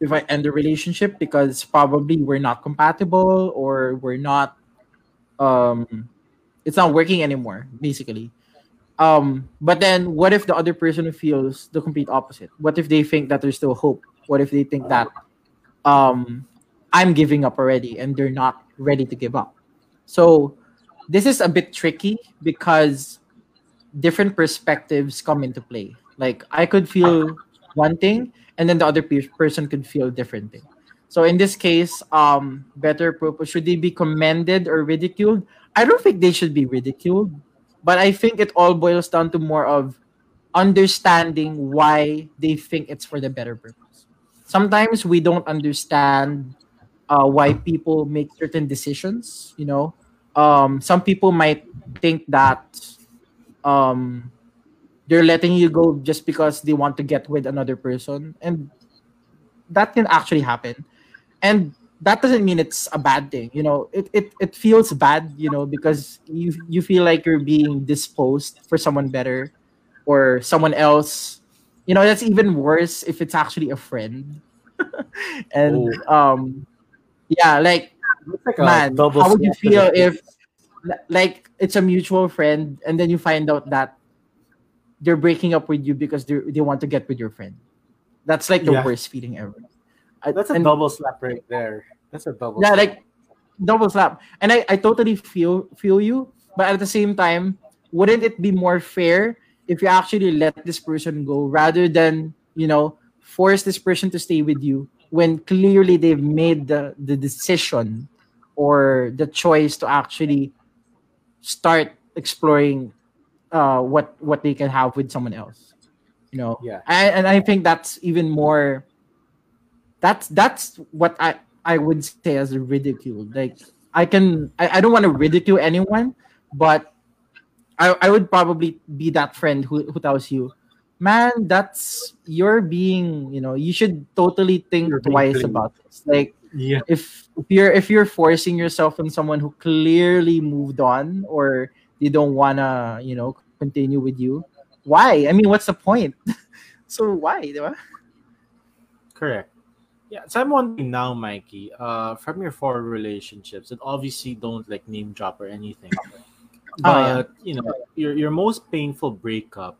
if I end the relationship because probably we're not compatible or we're not um it's not working anymore, basically. Um, but then what if the other person feels the complete opposite? What if they think that there's still hope? What if they think that um I'm giving up already and they're not ready to give up? So this is a bit tricky because different perspectives come into play. Like I could feel one thing and then the other pe- person could feel different thing. So in this case, um, better purpose should they be commended or ridiculed? I don't think they should be ridiculed, but I think it all boils down to more of understanding why they think it's for the better purpose. Sometimes we don't understand uh, why people make certain decisions. You know, um, some people might think that um, they're letting you go just because they want to get with another person, and that can actually happen. And that doesn't mean it's a bad thing you know it, it it feels bad you know because you you feel like you're being disposed for someone better or someone else. You know that's even worse if it's actually a friend. And oh. um yeah like, like man how would you feel if like it's a mutual friend and then you find out that they're breaking up with you because they they want to get with your friend? That's like the yeah. worst feeling ever that's a and, double slap right there. That's a double. Yeah, slap. like double slap. And I, I totally feel feel you, but at the same time, wouldn't it be more fair if you actually let this person go rather than you know force this person to stay with you when clearly they've made the the decision or the choice to actually start exploring uh, what what they can have with someone else you know yeah and, and i think that's even more that's that's what I I would say as a ridicule. Like I can I, I don't want to ridicule anyone, but I, I would probably be that friend who, who tells you, man, that's you're being, you know, you should totally think twice about this. Like yeah. if, if you're if you're forcing yourself on someone who clearly moved on or they don't wanna, you know, continue with you, why? I mean, what's the point? so why? Correct. Yeah, so I'm wondering now, Mikey, uh, from your four relationships, and obviously don't like name drop or anything, but oh, yeah. you know, your your most painful breakup,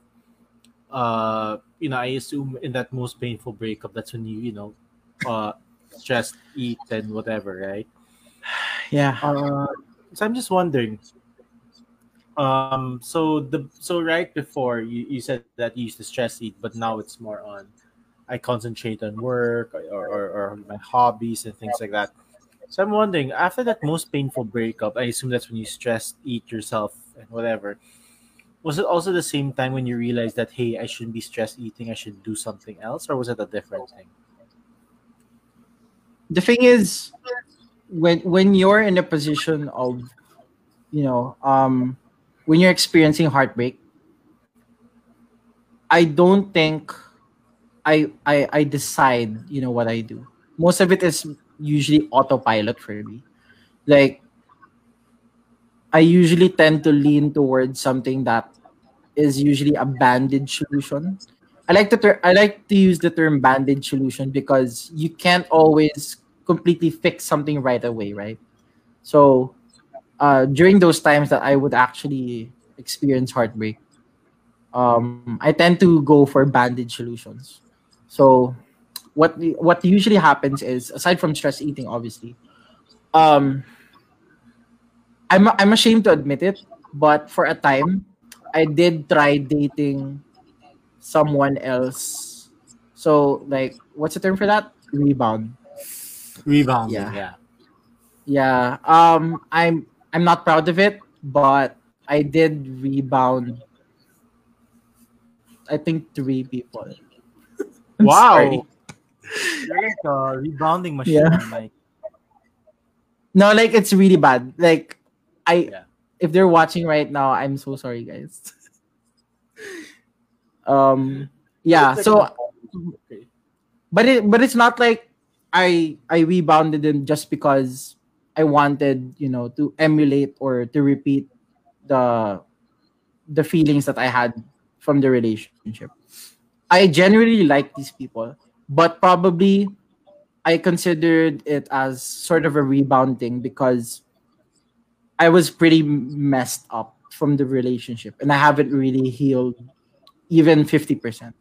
uh, you know, I assume in that most painful breakup, that's when you, you know, uh, stress, eat, and whatever, right? Yeah. Uh, so I'm just wondering. Um, so the so right before you, you said that you used to stress eat, but now it's more on I concentrate on work or, or, or my hobbies and things like that. So I'm wondering, after that most painful breakup, I assume that's when you stress eat yourself and whatever. Was it also the same time when you realized that hey, I shouldn't be stress eating, I should do something else, or was it a different thing? The thing is, when when you're in a position of, you know, um, when you're experiencing heartbreak, I don't think I, I I decide, you know, what I do. Most of it is usually autopilot for me. Like I usually tend to lean towards something that is usually a bandage solution. I like to ter- I like to use the term bandage solution because you can't always completely fix something right away, right? So uh, during those times that I would actually experience heartbreak, um, I tend to go for bandage solutions. So what what usually happens is aside from stress eating obviously um I'm I'm ashamed to admit it but for a time I did try dating someone else. So like what's the term for that? Rebound. Rebound yeah. yeah. Yeah um I'm I'm not proud of it but I did rebound I think three people wow. You're like a rebounding machine, yeah. Mike. No, like it's really bad. Like I yeah. if they're watching right now, I'm so sorry guys. um yeah, so but it but it's not like I I rebounded them just because I wanted you know to emulate or to repeat the the feelings that I had from the relationship. I genuinely like these people, but probably I considered it as sort of a rebounding because I was pretty messed up from the relationship and I haven't really healed even 50%.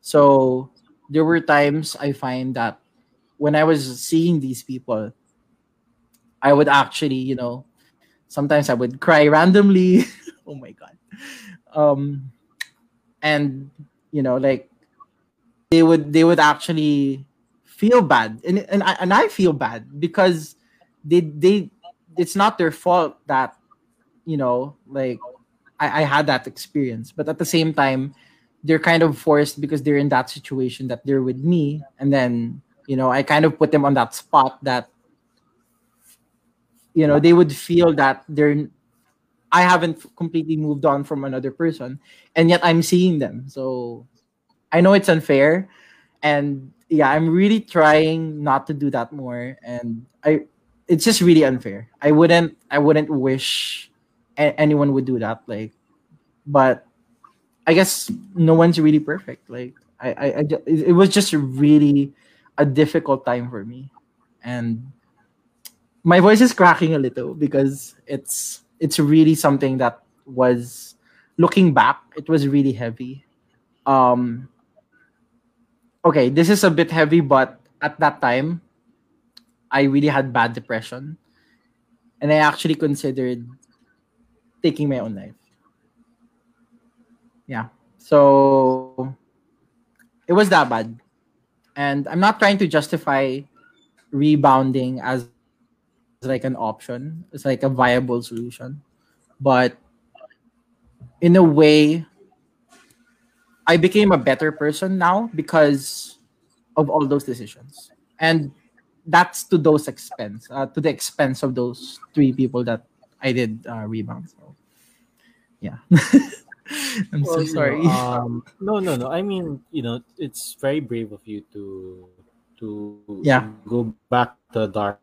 So there were times I find that when I was seeing these people, I would actually, you know, sometimes I would cry randomly. oh my god. Um and you know, like they would they would actually feel bad. And and I, and I feel bad because they they it's not their fault that you know, like I, I had that experience. But at the same time, they're kind of forced because they're in that situation that they're with me and then you know i kind of put them on that spot that you know they would feel that they're i haven't completely moved on from another person and yet i'm seeing them so i know it's unfair and yeah i'm really trying not to do that more and i it's just really unfair i wouldn't i wouldn't wish a- anyone would do that like but I guess no one's really perfect. Like I, I, I it was just really a difficult time for me, and my voice is cracking a little because it's it's really something that was looking back. It was really heavy. Um. Okay, this is a bit heavy, but at that time, I really had bad depression, and I actually considered taking my own life yeah so it was that bad and i'm not trying to justify rebounding as like an option it's like a viable solution but in a way i became a better person now because of all those decisions and that's to those expense uh, to the expense of those three people that i did uh, rebound so yeah I'm Well, so you know, sorry. um, no, no, no. I mean, you know, it's very brave of you to to Yeah. go back to the dark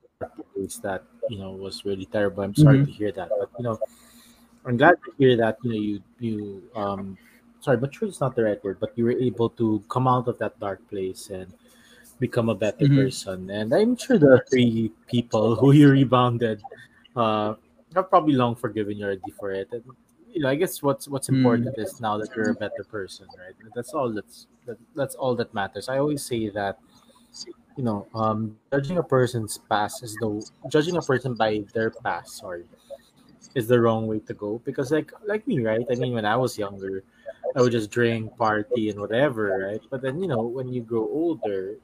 that you know was really terrible. I'm sorry Mhm. to hear that, but you know, I'm glad to hear that you know you you um sorry, but true is not the right word, but you were able to come out of that dark place and become a better Mhm. person. And I'm sure the three people who you rebounded uh have probably long forgiven you already for it. And you know, I guess what's what's Mm. important is now that you're a better person, right? That's all that's that, that's all that matters. I always say that you know, um, judging a person's past is the judging a person by their past. Sorry, is the wrong way to go because like like me, right? I mean, when I was younger, I would just drink, party, and whatever, right? But then you know, when you grow older,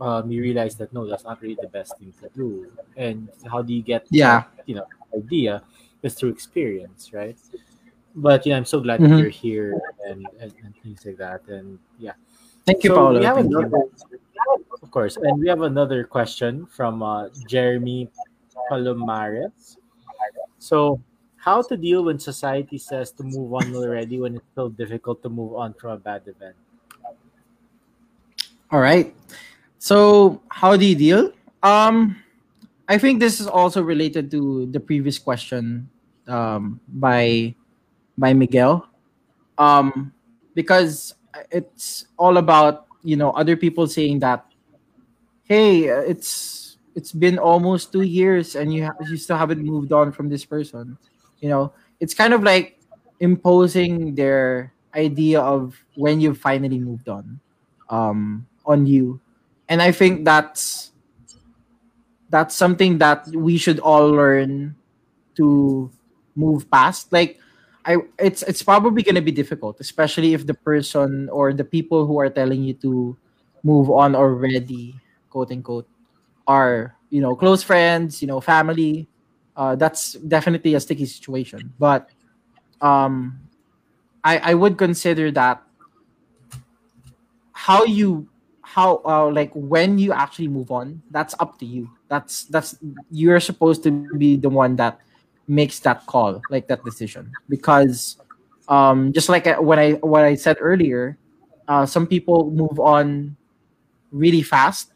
um, you realize that no, that's not really the best thing to do. And how do you get Yeah. that, you know idea is through experience, right? But yeah, I'm so glad Mhm. that you're here and, and, and things like that. And yeah, Thank you, so Paolo. we have Thank you. Of course, and we have another question from uh, Jeremy Palomares. So, how to deal when society says to move on already when it's still difficult to move on from a bad event? All right. So, how do you deal? Um, I think this is also related to the previous question um, by by Miguel. Um, because it's all about you know other people saying that, hey, uh, it's it's been almost two years and you ha- you still haven't moved on from this person. You know, it's kind of like imposing their idea of when you've finally moved on um, on you, and I think that's that's something that we should all learn to move past. Like I it's it's probably gonna be difficult, especially if the person or the people who are telling you to move on already, quote unquote, are you know close friends, you know, family. Uh, that's definitely a sticky situation. But um, I I would consider that how you how uh, like when you actually move on that's up to you that's that's you're supposed to be the one that makes that call like that decision because um just like when i what i said earlier uh some people move on really fast,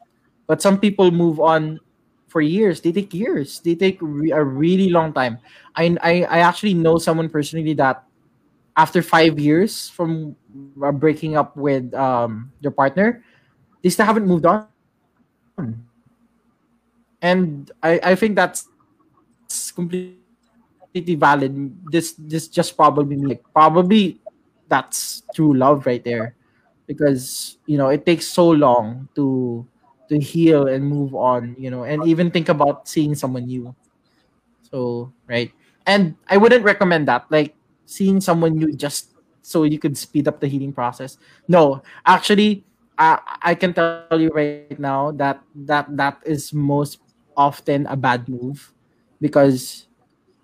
but some people move on for years. They take years. They take re- a really long time. I, I I actually know someone personally that after five years from uh, breaking up with um, their partner, they still haven't moved on. And I, I think that's completely valid. This this just probably like probably that's true love right there, because you know it takes so long to to heal and move on. You know, and even think about seeing someone new. So right, and I wouldn't recommend that. Like seeing someone new just so you could speed up the healing process. No, actually, I I can tell you right now that that that is most often a bad move because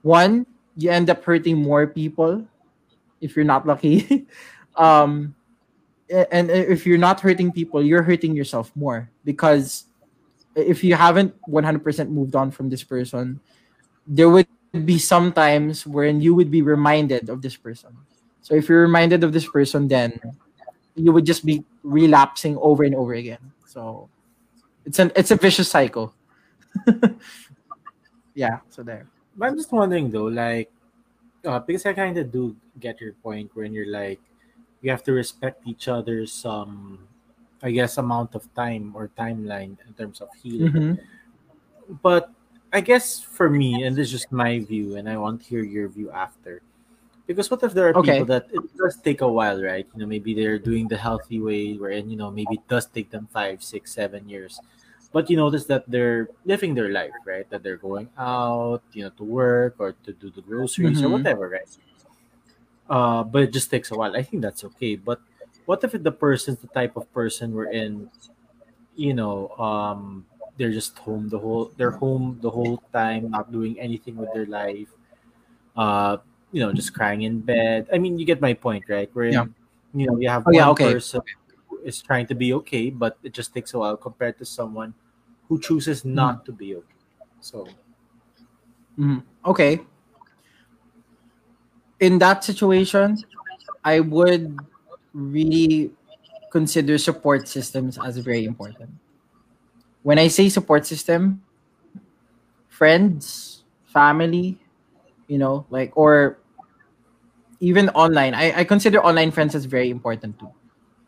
one you end up hurting more people if you're not lucky. Um and if you're not hurting people you're hurting yourself more because if you haven't 100% moved on from this person there would be some times when you would be reminded of this person. So if you're reminded of this person then you would just be relapsing over and over again. So it's an it's a vicious cycle. Yeah so there But I'm just wondering though, like, uh, because I kind of do get your point when you're like, you have to respect each other's, um, I guess, amount of time or timeline in terms of healing. Mhm. But I guess for me, and this is just my view, and I want to hear your view after. Because what if there are Okay. people that it does take a while, right? You know, maybe they're doing the healthy way, wherein you know maybe it does take them five, six, seven years, but you notice that they're living their life, right? That they're going out, you know, to work or to do the groceries or Mhm. whatever, right? Uh, but it just takes a while. I think that's okay. But what if the person's the type of person we're in, you know, um, they're just home the whole they're home the whole time, not doing anything with their life. Uh, you know, just crying in bed. I mean, you get my point, right? Where Yeah. you know you have Oh, yeah, one okay. person who is trying to be okay, but it just takes a while compared to someone who chooses Mm. not to be okay. So Mhm. Okay. In that situation, I would really consider support systems as very important. When I say support system, friends, family, you know, like, or even online, I, I consider online friends as very important too.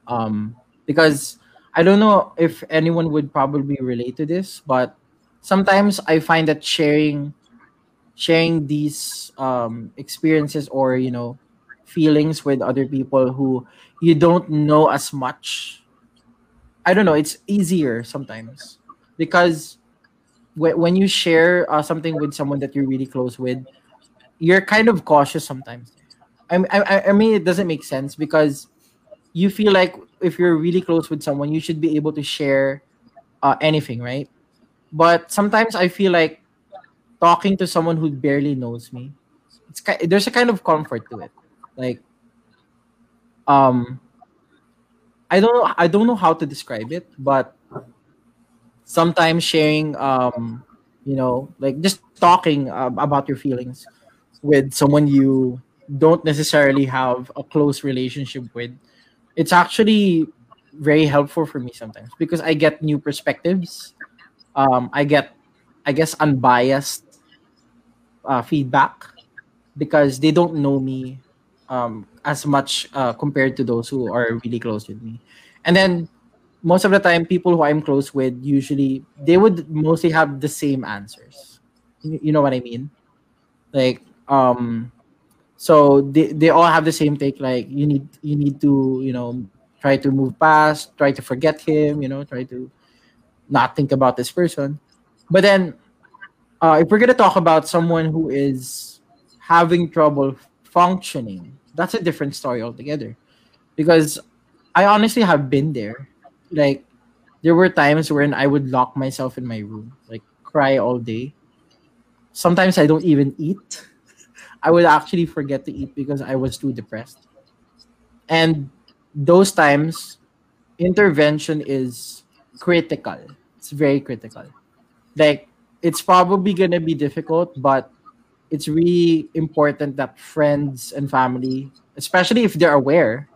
Um, because I don't know if anyone would probably relate to this, but sometimes I find that sharing sharing these um, experiences or you know feelings with other people who you don't know as much i don't know it's easier sometimes. Because wh- when you share uh, something with someone that you're really close with you're kind of cautious sometimes. I, I, I mean it doesn't make sense because you feel like if you're really close with someone you should be able to share uh, anything right? But sometimes i feel like talking to someone who barely knows me it's there's a kind of comfort to it. Like um i don't know i don't know how to describe it but sometimes sharing um you know like just talking um, about your feelings with someone you don't necessarily have a close relationship with it's actually very helpful for me sometimes because i get new perspectives um i get i guess unbiased uh, feedback because they don't know me um, as much uh, compared to those who are really close with me. And then most of the time, people who I'm close with usually they would mostly have the same answers. You, you know what I mean? Like um, so they, they all have the same take. Like you need you need to you know try to move past, try to forget him. You know, try to not think about this person. But then uh, if we're gonna talk about someone who is having trouble functioning, that's a different story altogether. Because I honestly have been there. Like there were times when I would lock myself in my room, like cry all day. Sometimes I don't even eat. I would actually forget to eat because I was too depressed. And those times, intervention is critical. It's very critical. Like it's probably gonna be difficult, but it's really important that friends and family, especially if they're aware,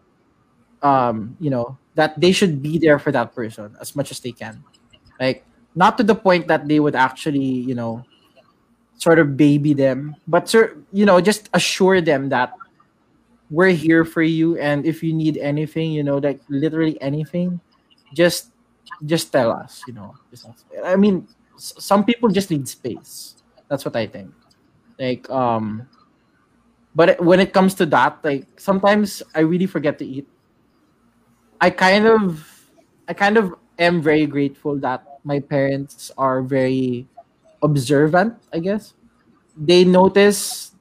um, you know, that they should be there for that person as much as they can. Like not to the point that they would actually, you know, sort of baby them, but sir, you know, just assure them that we're here for you and if you need anything, you know, like literally anything, just just tell us, you know. I mean, some people just need space. That's what I think. Like um but when it comes to that, like sometimes I really forget to eat. I kind of I kind of am very grateful that my parents are very observant, I guess. They notice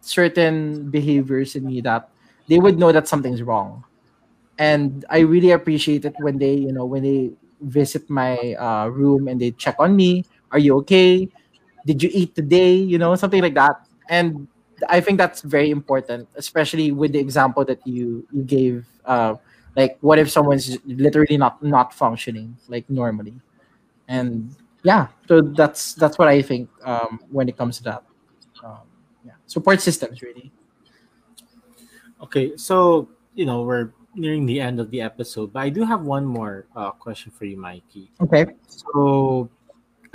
certain behaviors in me that they would know that something's wrong. And I really appreciate it when they, you know, when they visit my uh, room and they check on me. Are you okay? Did you eat today? You know, something like that. And I think that's very important, especially with the example that you you gave. Uh, like, what if someone's literally not not functioning like normally? And yeah, so that's that's what I think um, when it comes to that. Um, yeah, support systems really. Okay, so you know we're nearing the end of the episode, but I do have one more uh, question for you, Mikey. Okay. So,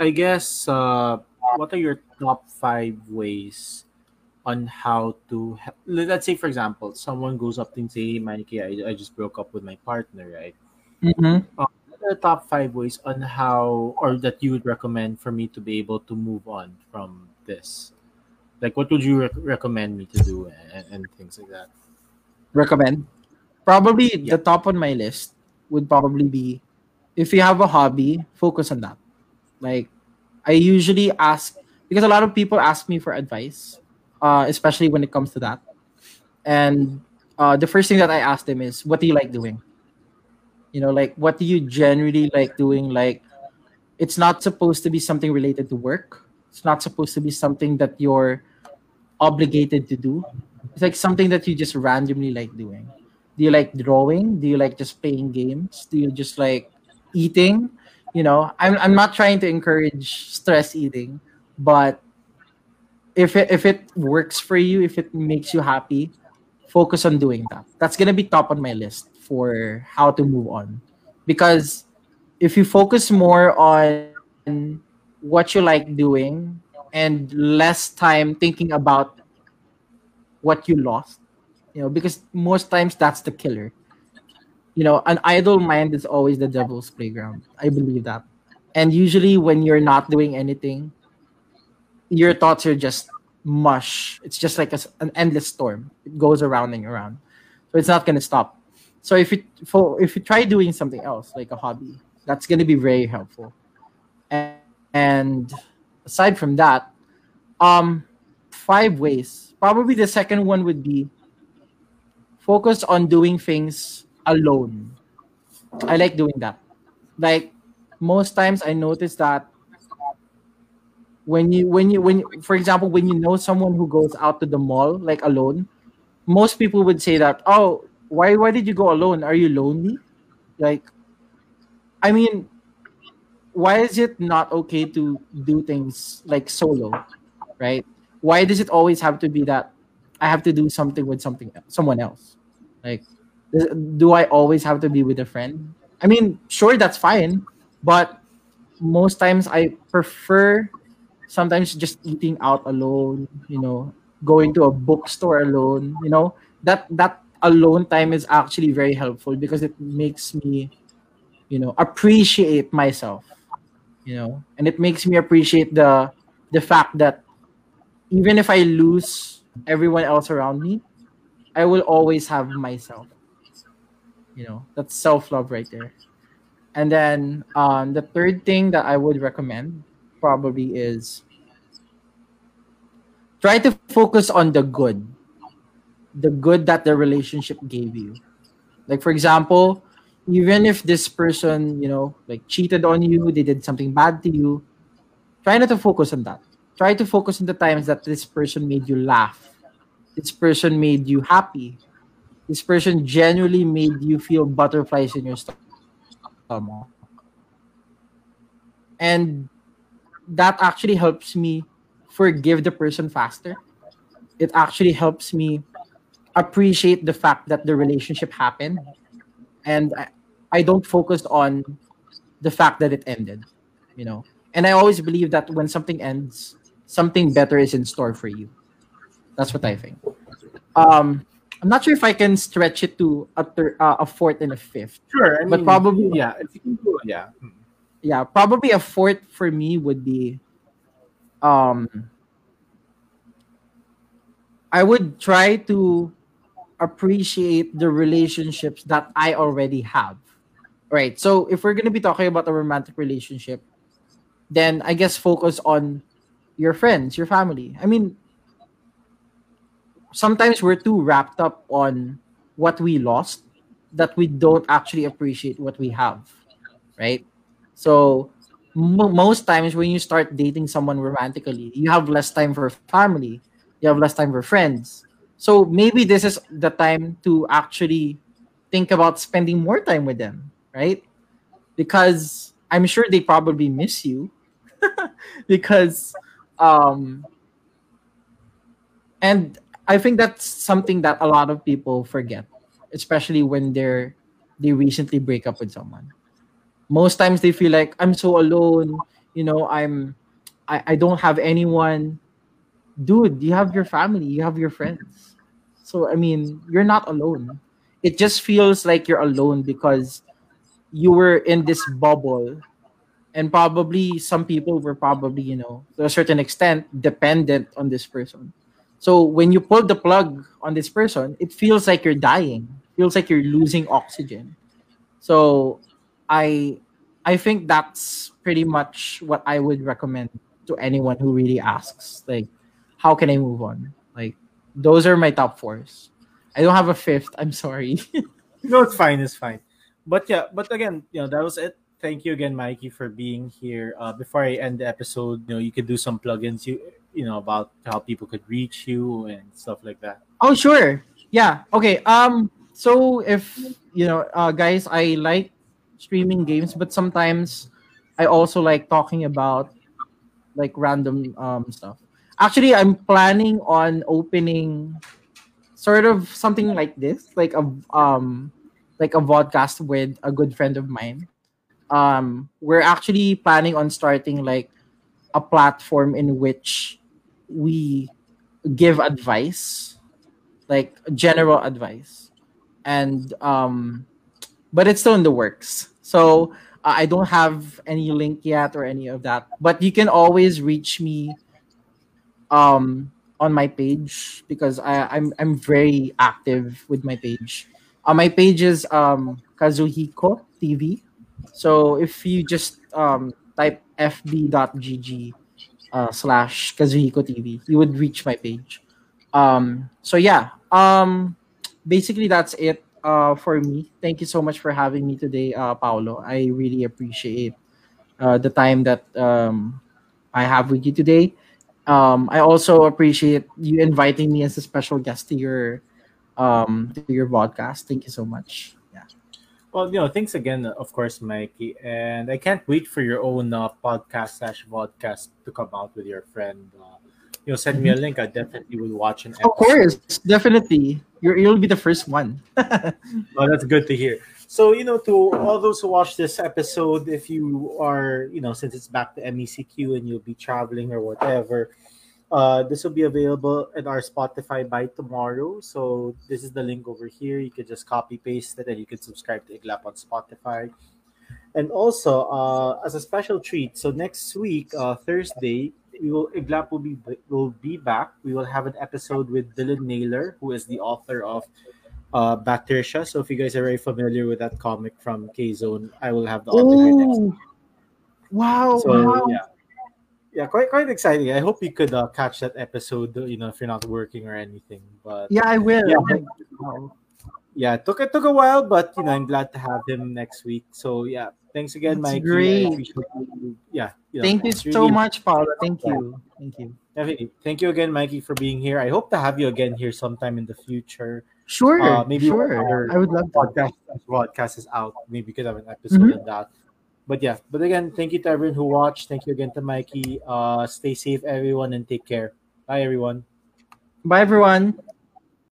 I guess uh, what are your top five ways on how to let's say for example someone goes up and say "Mikey, I, I just broke up with my partner right mm-hmm. uh, the top five ways on how or that you would recommend for me to be able to move on from this like what would you rec- recommend me to do and, and, things like that recommend probably yeah. the top on my list would probably be if you have a hobby focus on that like i usually ask because a lot of people ask me for advice uh, especially when it comes to that. And uh, the first thing that I ask them is, "What do you like doing?" You know, like what do you generally like doing? Like, it's not supposed to be something related to work. It's not supposed to be something that you're obligated to do. It's like something that you just randomly like doing. Do you like drawing? Do you like just playing games? Do you just like eating? You know, I'm I'm not trying to encourage stress eating, but if it if it works for you, if it makes you happy, focus on doing that. That's gonna be top on my list for how to move on. Because if you focus more on what you like doing and less time thinking about what you lost, you know, because most times that's the killer. You know, an idle mind is always the devil's playground. I believe that. And usually when you're not doing anything, your thoughts are just mush. It's just like a, an endless storm. It goes around and around. So it's not going to stop. So if you for, if you try doing something else like a hobby, that's going to be very helpful. And, and aside from that, um, five ways. Probably the second one would be focus on doing things alone. I like doing that. Like most times, I notice that when you when you when for example when you know someone who goes out to the mall like alone most people would say that oh why why did you go alone? Are you lonely? Like i mean why is it not okay to do things like solo right? Why does it always have to be that i have to do something with something someone else? Like do i always have to be with a friend? I mean sure that's fine but most times i prefer sometimes just eating out alone, you know, going to a bookstore alone, you know, that that alone time is actually very helpful because it makes me, you know, appreciate myself, you know, and it makes me appreciate the the fact that even if I lose everyone else around me, I will always have myself. You know, that's self love right there. And then um, the third thing that I would recommend probably is try to focus on the good the good that the relationship gave you. Like for example even if this person you know like cheated on you they did something bad to you try not to focus on that. Try to focus on the times that this person made you laugh. This person made you happy. This person genuinely made you feel butterflies in your stomach. And that actually helps me forgive the person faster. It actually helps me appreciate the fact that the relationship happened. And I don't focus on the fact that it ended, you know. And I always believe that when something ends, something better is in store for you. That's what I think. Um, I'm not sure if I can stretch it to a thir- uh, a fourth and a fifth. Sure, I But probably- yeah. If you can do it, yeah. Mm. Yeah, probably a fourth for me would be, um, I would try to appreciate the relationships that I already have. Right. So if we're gonna be talking about a romantic relationship, then I guess focus on your friends, your family. I mean, sometimes we're too wrapped up on what we lost that we don't actually appreciate what we have. Right. So mo most times when you start dating someone romantically, you have less time for family, you have less time for friends. So maybe this is the time to actually think about spending more time with them, right? Because I'm sure they probably miss you. Because um and I think that's something that a lot of people forget, especially when they're they recently break up with someone. Most times they feel like i'm so alone you know i'm i, I don't have anyone. Dude you have your family you have your friends so i mean you're not alone. It just feels like you're alone because you were in this bubble. And probably some people were probably you know to a certain extent dependent on this person. So when you pull the plug on this person it feels like you're dying. It feels like you're losing oxygen. So I I think that's pretty much what I would recommend to anyone who really asks like how can I move on? Like those are my top fours. I don't have a fifth. I'm sorry. No, it's fine. It's fine. But yeah, but again, you know, that was it. Thank you again, Mikey, for being here. Uh, before I end the episode, you know, you could do some plugins. You you know about how people could reach you and stuff like that. oh sure. Yeah. Okay. Um so if you know uh guys I like streaming games but sometimes I also like talking about like random um stuff. Actually, I'm planning on opening sort of something like this, like a um like a podcast with a good friend of mine. Um we're actually planning on starting like a platform in which we give advice, like general advice. And um but it's still in the works. So uh, I don't have any link yet or any of that. But you can always reach me um on my page because I, I'm I'm very active with my page. Uh, my page is um Kazuhiko TV. So if you just um type fb.gg uh, slash Kazuhiko TV, you would reach my page. Um so yeah. Um basically that's it uh for me. Thank you so much for having me today, uh Paolo. I really appreciate uh the time that um I have with you today. Um, I also appreciate you inviting me as a special guest to your um to your podcast. Thank you so much. Yeah. Well, you know, thanks again, of course, Mikey, and I can't wait for your own uh, podcast slash podcast to come out with your friend. Uh, you know, send me a link. I definitely will watch an episode. Of course, definitely. You're you'll be the first one. Oh, that's good to hear. So, you know, to all those who watch this episode, if you are, you know, since it's back to MECQ and you'll be traveling or whatever, uh, this will be available in our Spotify by tomorrow. So, this is the link over here. You can just copy paste it and you can subscribe to Iglap on Spotify. And also, uh, as a special treat, so next week, uh, Thursday, we will Iglap will be will be back. We will have an episode with Dylan Naylor, who is the author of uh, Bacteria. So if you guys are very familiar with that comic from K Zone, I will have the here next. Oh, wow! So wow. yeah, yeah, quite quite exciting. I hope you could uh, catch that episode. You know, if you're not working or anything. But Yeah, I will. Yeah. Yeah, it took it took a while, but you know, I'm glad to have him next week. So yeah, thanks again, That's Mikey. Great. Yeah, you know, Thank you it's so really- much, Paula. Thank you. Thank you. Definitely. Thank you again, Mikey, for being here. I hope to have you again here sometime in the future. Sure. Uh, maybe sure. I would love that. podcast podcast is out. Maybe we could have an episode Mhm. on that. But yeah, but again, thank you to everyone who watched. Thank you again to Mikey. Uh, stay safe, everyone, and take care. Bye, everyone. Bye, everyone.